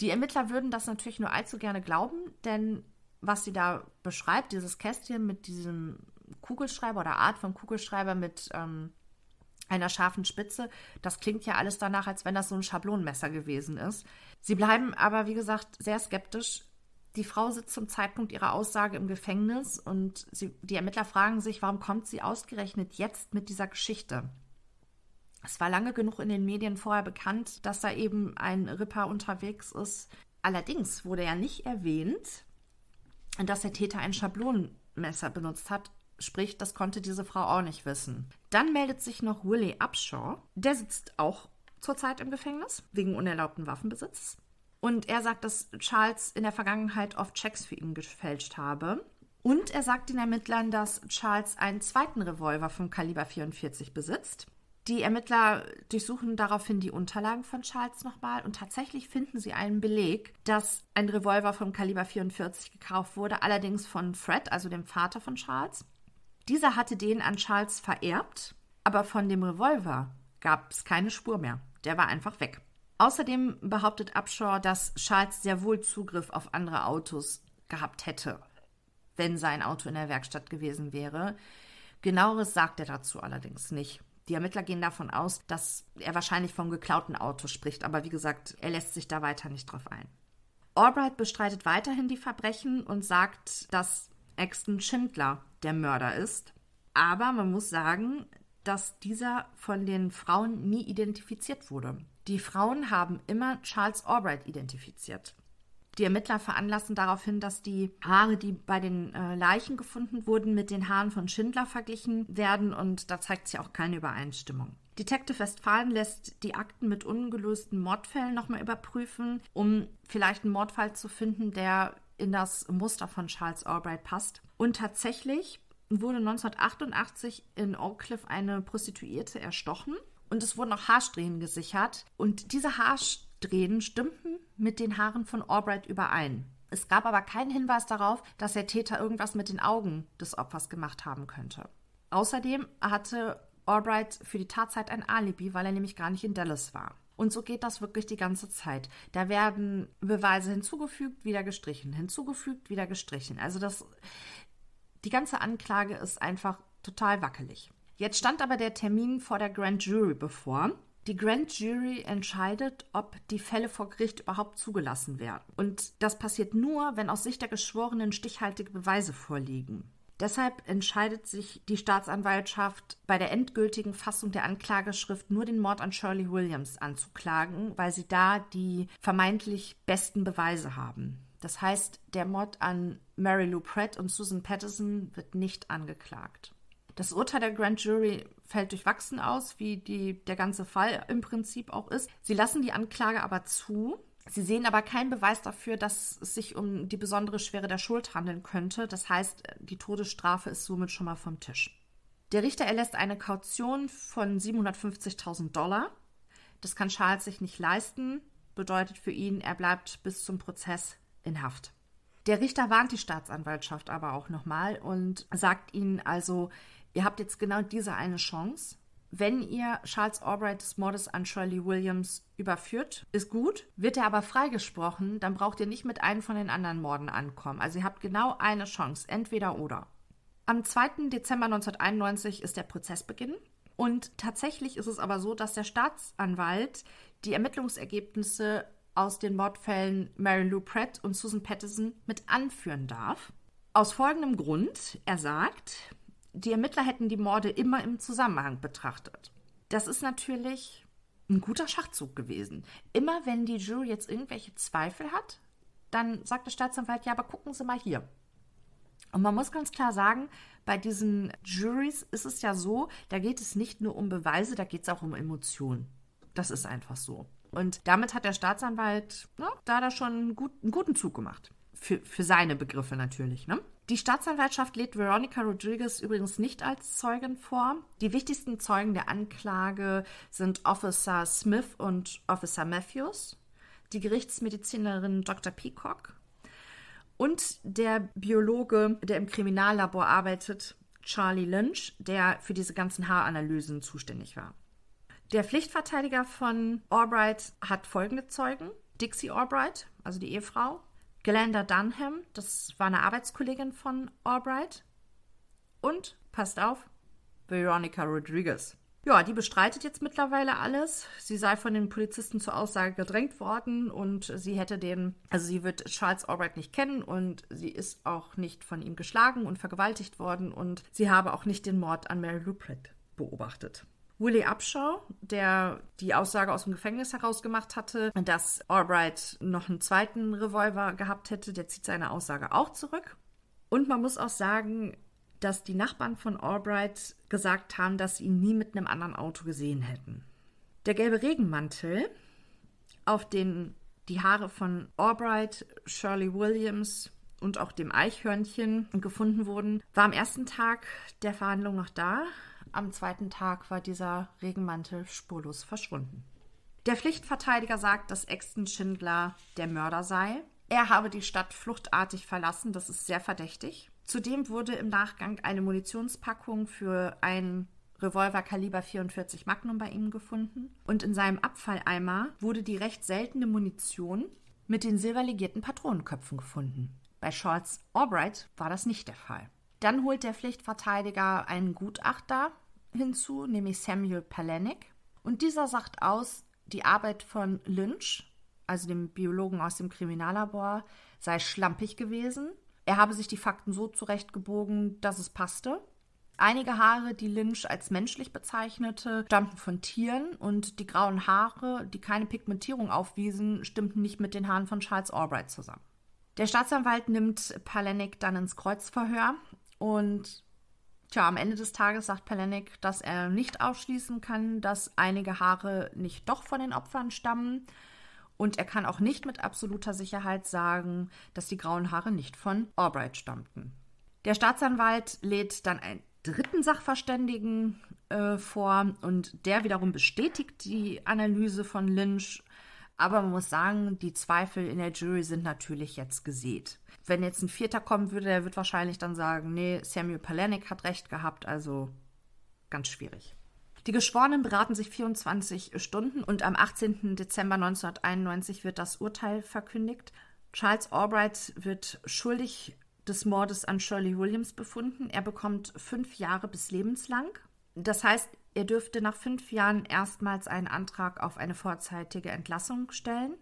Die Ermittler würden das natürlich nur allzu gerne glauben, denn was sie da beschreibt, dieses Kästchen mit diesem Kugelschreiber oder Art von Kugelschreiber mit ähm, einer scharfen Spitze, das klingt ja alles danach, als wenn das so ein Schablonenmesser gewesen ist. Sie bleiben aber, wie gesagt, sehr skeptisch. Die Frau sitzt zum Zeitpunkt ihrer Aussage im Gefängnis und sie, die Ermittler fragen sich, warum kommt sie ausgerechnet jetzt mit dieser Geschichte? Es war lange genug in den Medien vorher bekannt, dass da eben ein Ripper unterwegs ist. Allerdings wurde ja nicht erwähnt, dass der Täter ein Schablonenmesser benutzt hat. Sprich, das konnte diese Frau auch nicht wissen. Dann meldet sich noch Willie Upshaw. Der sitzt auch zurzeit im Gefängnis wegen unerlaubten Waffenbesitz. Und er sagt, dass Charles in der Vergangenheit oft Checks für ihn gefälscht habe. Und er sagt den Ermittlern, dass Charles einen zweiten Revolver vom Kaliber 44 besitzt. Die Ermittler durchsuchen daraufhin die Unterlagen von Charles nochmal und tatsächlich finden sie einen Beleg, dass ein Revolver vom Kaliber 44 gekauft wurde, allerdings von Fred, also dem Vater von Charles. Dieser hatte den an Charles vererbt, aber von dem Revolver gab es keine Spur mehr. Der war einfach weg. Außerdem behauptet Upshaw, dass Charles sehr wohl Zugriff auf andere Autos gehabt hätte, wenn sein Auto in der Werkstatt gewesen wäre. Genaueres sagt er dazu allerdings nicht. Die Ermittler gehen davon aus, dass er wahrscheinlich vom geklauten Auto spricht, aber wie gesagt, er lässt sich da weiter nicht drauf ein. Albright bestreitet weiterhin die Verbrechen und sagt, dass Axton Schindler der Mörder ist. Aber man muss sagen, dass dieser von den Frauen nie identifiziert wurde. Die Frauen haben immer Charles Albright identifiziert. Die Ermittler veranlassen daraufhin, dass die Haare, die bei den äh, Leichen gefunden wurden, mit den Haaren von Schindler verglichen werden und da zeigt sich auch keine Übereinstimmung. Detective Westfalen lässt die Akten mit ungelösten Mordfällen nochmal überprüfen, um vielleicht einen Mordfall zu finden, der in das Muster von Charles Albright passt. Und tatsächlich wurde 1988 in Oak Cliff eine Prostituierte erstochen und es wurden auch Haarsträhnen gesichert. Und diese Haarsträhnen stimmten mit den Haaren von Albright überein. Es gab aber keinen Hinweis darauf, dass der Täter irgendwas mit den Augen des Opfers gemacht haben könnte. Außerdem hatte Albright für die Tatzeit ein Alibi, weil er nämlich gar nicht in Dallas war. Und so geht das wirklich die ganze Zeit. Da werden Beweise hinzugefügt, wieder gestrichen, hinzugefügt, wieder gestrichen. Also das, die ganze Anklage ist einfach total wackelig. Jetzt stand aber der Termin vor der Grand Jury bevor. Die Grand Jury entscheidet, ob die Fälle vor Gericht überhaupt zugelassen werden. Und das passiert nur, wenn aus Sicht der Geschworenen stichhaltige Beweise vorliegen. Deshalb entscheidet sich die Staatsanwaltschaft bei der endgültigen Fassung der Anklageschrift nur den Mord an Shirley Williams anzuklagen, weil sie da die vermeintlich besten Beweise haben. Das heißt, der Mord an Mary Lou Pratt und Susan Patterson wird nicht angeklagt. Das Urteil der Grand Jury fällt durchwachsen aus, wie die, der ganze Fall im Prinzip auch ist. Sie lassen die Anklage aber zu. Sie sehen aber keinen Beweis dafür, dass es sich um die besondere Schwere der Schuld handeln könnte. Das heißt, die Todesstrafe ist somit schon mal vom Tisch. Der Richter erlässt eine Kaution von 750.000 Dollar. Das kann Charles sich nicht leisten. Bedeutet für ihn, er bleibt bis zum Prozess in Haft. Der Richter warnt die Staatsanwaltschaft aber auch nochmal und sagt ihnen also, Ihr habt jetzt genau diese eine Chance. Wenn ihr Charles Albright des Mordes an Shirley Williams überführt, ist gut. Wird er aber freigesprochen, dann braucht ihr nicht mit einem von den anderen Morden ankommen. Also ihr habt genau eine Chance, entweder oder. Am 2. Dezember 1991 ist der Prozessbeginn. Und tatsächlich ist es aber so, dass der Staatsanwalt die Ermittlungsergebnisse aus den Mordfällen Mary Lou Pratt und Susan Patterson mit anführen darf. Aus folgendem Grund. Er sagt, die Ermittler hätten die Morde immer im Zusammenhang betrachtet. Das ist natürlich ein guter Schachzug gewesen. Immer wenn die Jury jetzt irgendwelche Zweifel hat, dann sagt der Staatsanwalt, ja, aber gucken Sie mal hier. Und man muss ganz klar sagen, bei diesen Juries ist es ja so, da geht es nicht nur um Beweise, da geht es auch um Emotionen. Das ist einfach so. Und damit hat der Staatsanwalt, na, da er schon einen guten Zug gemacht. Für, für seine Begriffe natürlich, ne? Die Staatsanwaltschaft lädt Veronica Rodriguez übrigens nicht als Zeugin vor. Die wichtigsten Zeugen der Anklage sind Officer Smith und Officer Matthews, die Gerichtsmedizinerin Dr. Peacock und der Biologe, der im Kriminallabor arbeitet, Charlie Lynch, der für diese ganzen Haaranalysen zuständig war. Der Pflichtverteidiger von Albright hat folgende Zeugen. Dixie Albright, also die Ehefrau, Glenda Dunham, das war eine Arbeitskollegin von Albright. Und, passt auf, Veronica Rodriguez. Ja, die bestreitet jetzt mittlerweile alles. Sie sei von den Polizisten zur Aussage gedrängt worden und sie hätte den, also sie wird Charles Albright nicht kennen und sie ist auch nicht von ihm geschlagen und vergewaltigt worden und sie habe auch nicht den Mord an Mary Lou Pratt beobachtet. Willie Upshaw, der die Aussage aus dem Gefängnis herausgemacht hatte, dass Albright noch einen zweiten Revolver gehabt hätte, der zieht seine Aussage auch zurück. Und man muss auch sagen, dass die Nachbarn von Albright gesagt haben, dass sie ihn nie mit einem anderen Auto gesehen hätten. Der gelbe Regenmantel, auf den die Haare von Albright, Shirley Williams und auch dem Eichhörnchen gefunden wurden, war am ersten Tag der Verhandlung noch da, am zweiten Tag war dieser Regenmantel spurlos verschwunden. Der Pflichtverteidiger sagt, dass Exton Schindler der Mörder sei. Er habe die Stadt fluchtartig verlassen, das ist sehr verdächtig. Zudem wurde im Nachgang eine Munitionspackung für ein Revolver Kaliber 44 Magnum bei ihm gefunden und in seinem Abfalleimer wurde die recht seltene Munition mit den silberlegierten Patronenköpfen gefunden. Bei Charles Albright war das nicht der Fall. Dann holt der Pflichtverteidiger einen Gutachter hinzu, nämlich Samuel Palenik. Und dieser sagt aus, die Arbeit von Lynch, also dem Biologen aus dem Kriminallabor, sei schlampig gewesen. Er habe sich die Fakten so zurechtgebogen, dass es passte. Einige Haare, die Lynch als menschlich bezeichnete, stammten von Tieren und die grauen Haare, die keine Pigmentierung aufwiesen, stimmten nicht mit den Haaren von Charles Albright zusammen. Der Staatsanwalt nimmt Palenik dann ins Kreuzverhör und tja, am Ende des Tages sagt Palenik, dass er nicht ausschließen kann, dass einige Haare nicht doch von den Opfern stammen. Und er kann auch nicht mit absoluter Sicherheit sagen, dass die grauen Haare nicht von Albright stammten. Der Staatsanwalt lädt dann ein dritten Sachverständigen äh, vor und der wiederum bestätigt die Analyse von Lynch. Aber man muss sagen, die Zweifel in der Jury sind natürlich jetzt gesät. Wenn jetzt ein Vierter kommen würde, der wird wahrscheinlich dann sagen, nee, Samuel Palenik hat recht gehabt, also ganz schwierig. Die Geschworenen beraten sich 24 Stunden und am 18. Dezember 1991 wird das Urteil verkündigt. Charles Albright wird schuldig des Mordes an Shirley Williams befunden. Er bekommt fünf Jahre bis lebenslang. Das heißt, er dürfte nach fünf Jahren erstmals einen Antrag auf eine vorzeitige Entlassung stellen.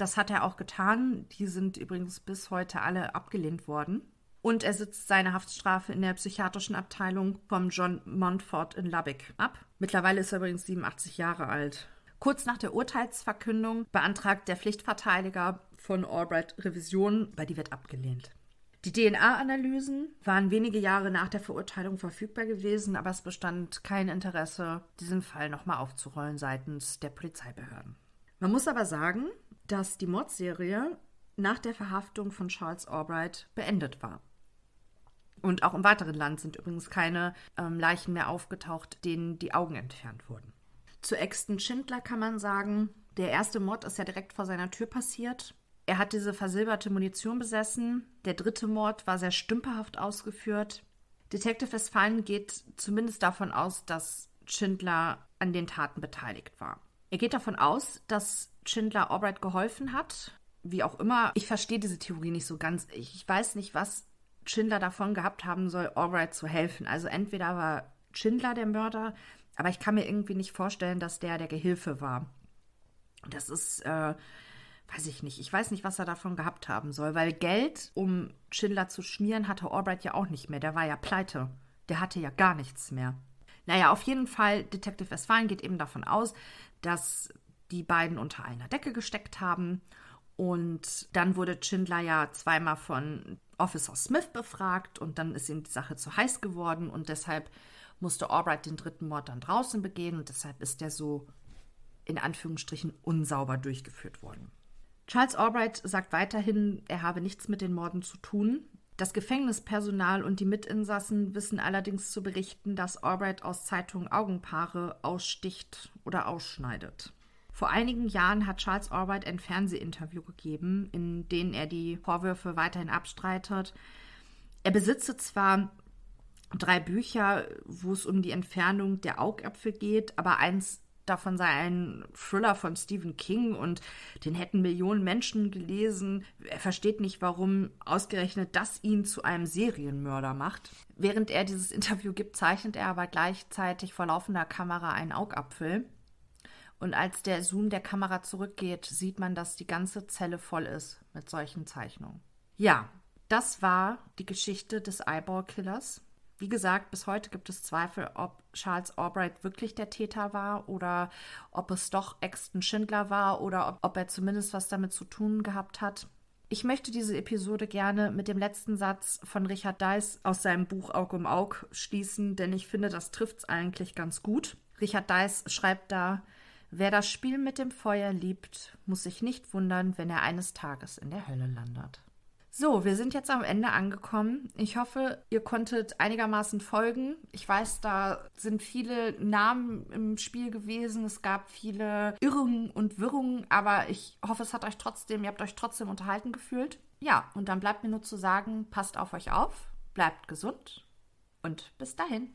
Das hat er auch getan. Die sind übrigens bis heute alle abgelehnt worden. Und er sitzt seine Haftstrafe in der psychiatrischen Abteilung vom John Montfort in Lubbock ab. Mittlerweile ist er übrigens 87 Jahre alt. Kurz nach der Urteilsverkündung beantragt der Pflichtverteidiger von Albright Revision, weil die wird abgelehnt. Die DNA-Analysen waren wenige Jahre nach der Verurteilung verfügbar gewesen, aber es bestand kein Interesse, diesen Fall nochmal aufzurollen seitens der Polizeibehörden. Man muss aber sagen, dass die Mordserie nach der Verhaftung von Charles Albright beendet war. Und auch im weiteren Land sind übrigens keine ähm, Leichen mehr aufgetaucht, denen die Augen entfernt wurden. Zu Exton Schindler kann man sagen, der erste Mord ist ja direkt vor seiner Tür passiert. Er hat diese versilberte Munition besessen. Der dritte Mord war sehr stümperhaft ausgeführt. Detective Westphalen geht zumindest davon aus, dass Schindler an den Taten beteiligt war. Er geht davon aus, dass Schindler Albright geholfen hat. Wie auch immer, ich verstehe diese Theorie nicht so ganz. Ich weiß nicht, was Schindler davon gehabt haben soll, Albright zu helfen. Also entweder war Schindler der Mörder, aber ich kann mir irgendwie nicht vorstellen, dass der der Gehilfe war. Das ist äh, weiß ich nicht, ich weiß nicht, was er davon gehabt haben soll, weil Geld, um Schindler zu schmieren, hatte Albright ja auch nicht mehr. Der war ja pleite. Der hatte ja gar nichts mehr. Naja, auf jeden Fall, Detective Westfalen geht eben davon aus, dass die beiden unter einer Decke gesteckt haben. Und dann wurde Schindler ja zweimal von Officer Smith befragt und dann ist ihm die Sache zu heiß geworden und deshalb musste Albright den dritten Mord dann draußen begehen und deshalb ist der so in Anführungsstrichen unsauber durchgeführt worden. Charles Albright sagt weiterhin, er habe nichts mit den Morden zu tun. Das Gefängnispersonal und die Mitinsassen wissen allerdings zu berichten, dass Albright aus Zeitungen Augenpaare aussticht oder ausschneidet. Vor einigen Jahren hat Charles Albright ein Fernsehinterview gegeben, in dem er die Vorwürfe weiterhin abstreitet. Er besitze zwar drei Bücher, wo es um die Entfernung der Augäpfel geht, aber eins davon sei ein Thriller von Stephen King und den hätten Millionen Menschen gelesen. Er versteht nicht, warum ausgerechnet das ihn zu einem Serienmörder macht. Während er dieses Interview gibt, zeichnet er aber gleichzeitig vor laufender Kamera einen Augapfel. Und als der Zoom der Kamera zurückgeht, sieht man, dass die ganze Zelle voll ist mit solchen Zeichnungen. Ja, das war die Geschichte des Eyeball-Killers. Wie gesagt, bis heute gibt es Zweifel, ob Charles Albright wirklich der Täter war oder ob es doch Exton Schindler war oder ob, ob er zumindest was damit zu tun gehabt hat. Ich möchte diese Episode gerne mit dem letzten Satz von Richard Deiss aus seinem Buch Aug um Aug schließen, denn ich finde, das trifft es eigentlich ganz gut. Richard Deiss schreibt da, wer das Spiel mit dem Feuer liebt, muss sich nicht wundern, wenn er eines Tages in der Hölle landet. So, wir sind jetzt am Ende angekommen. Ich hoffe, ihr konntet einigermaßen folgen. Ich weiß, da sind viele Namen im Spiel gewesen. Es gab viele Irrungen und Wirrungen, aber ich hoffe, es hat euch trotzdem, ihr habt euch trotzdem unterhalten gefühlt. Ja, und dann bleibt mir nur zu sagen, passt auf euch auf, bleibt gesund und bis dahin.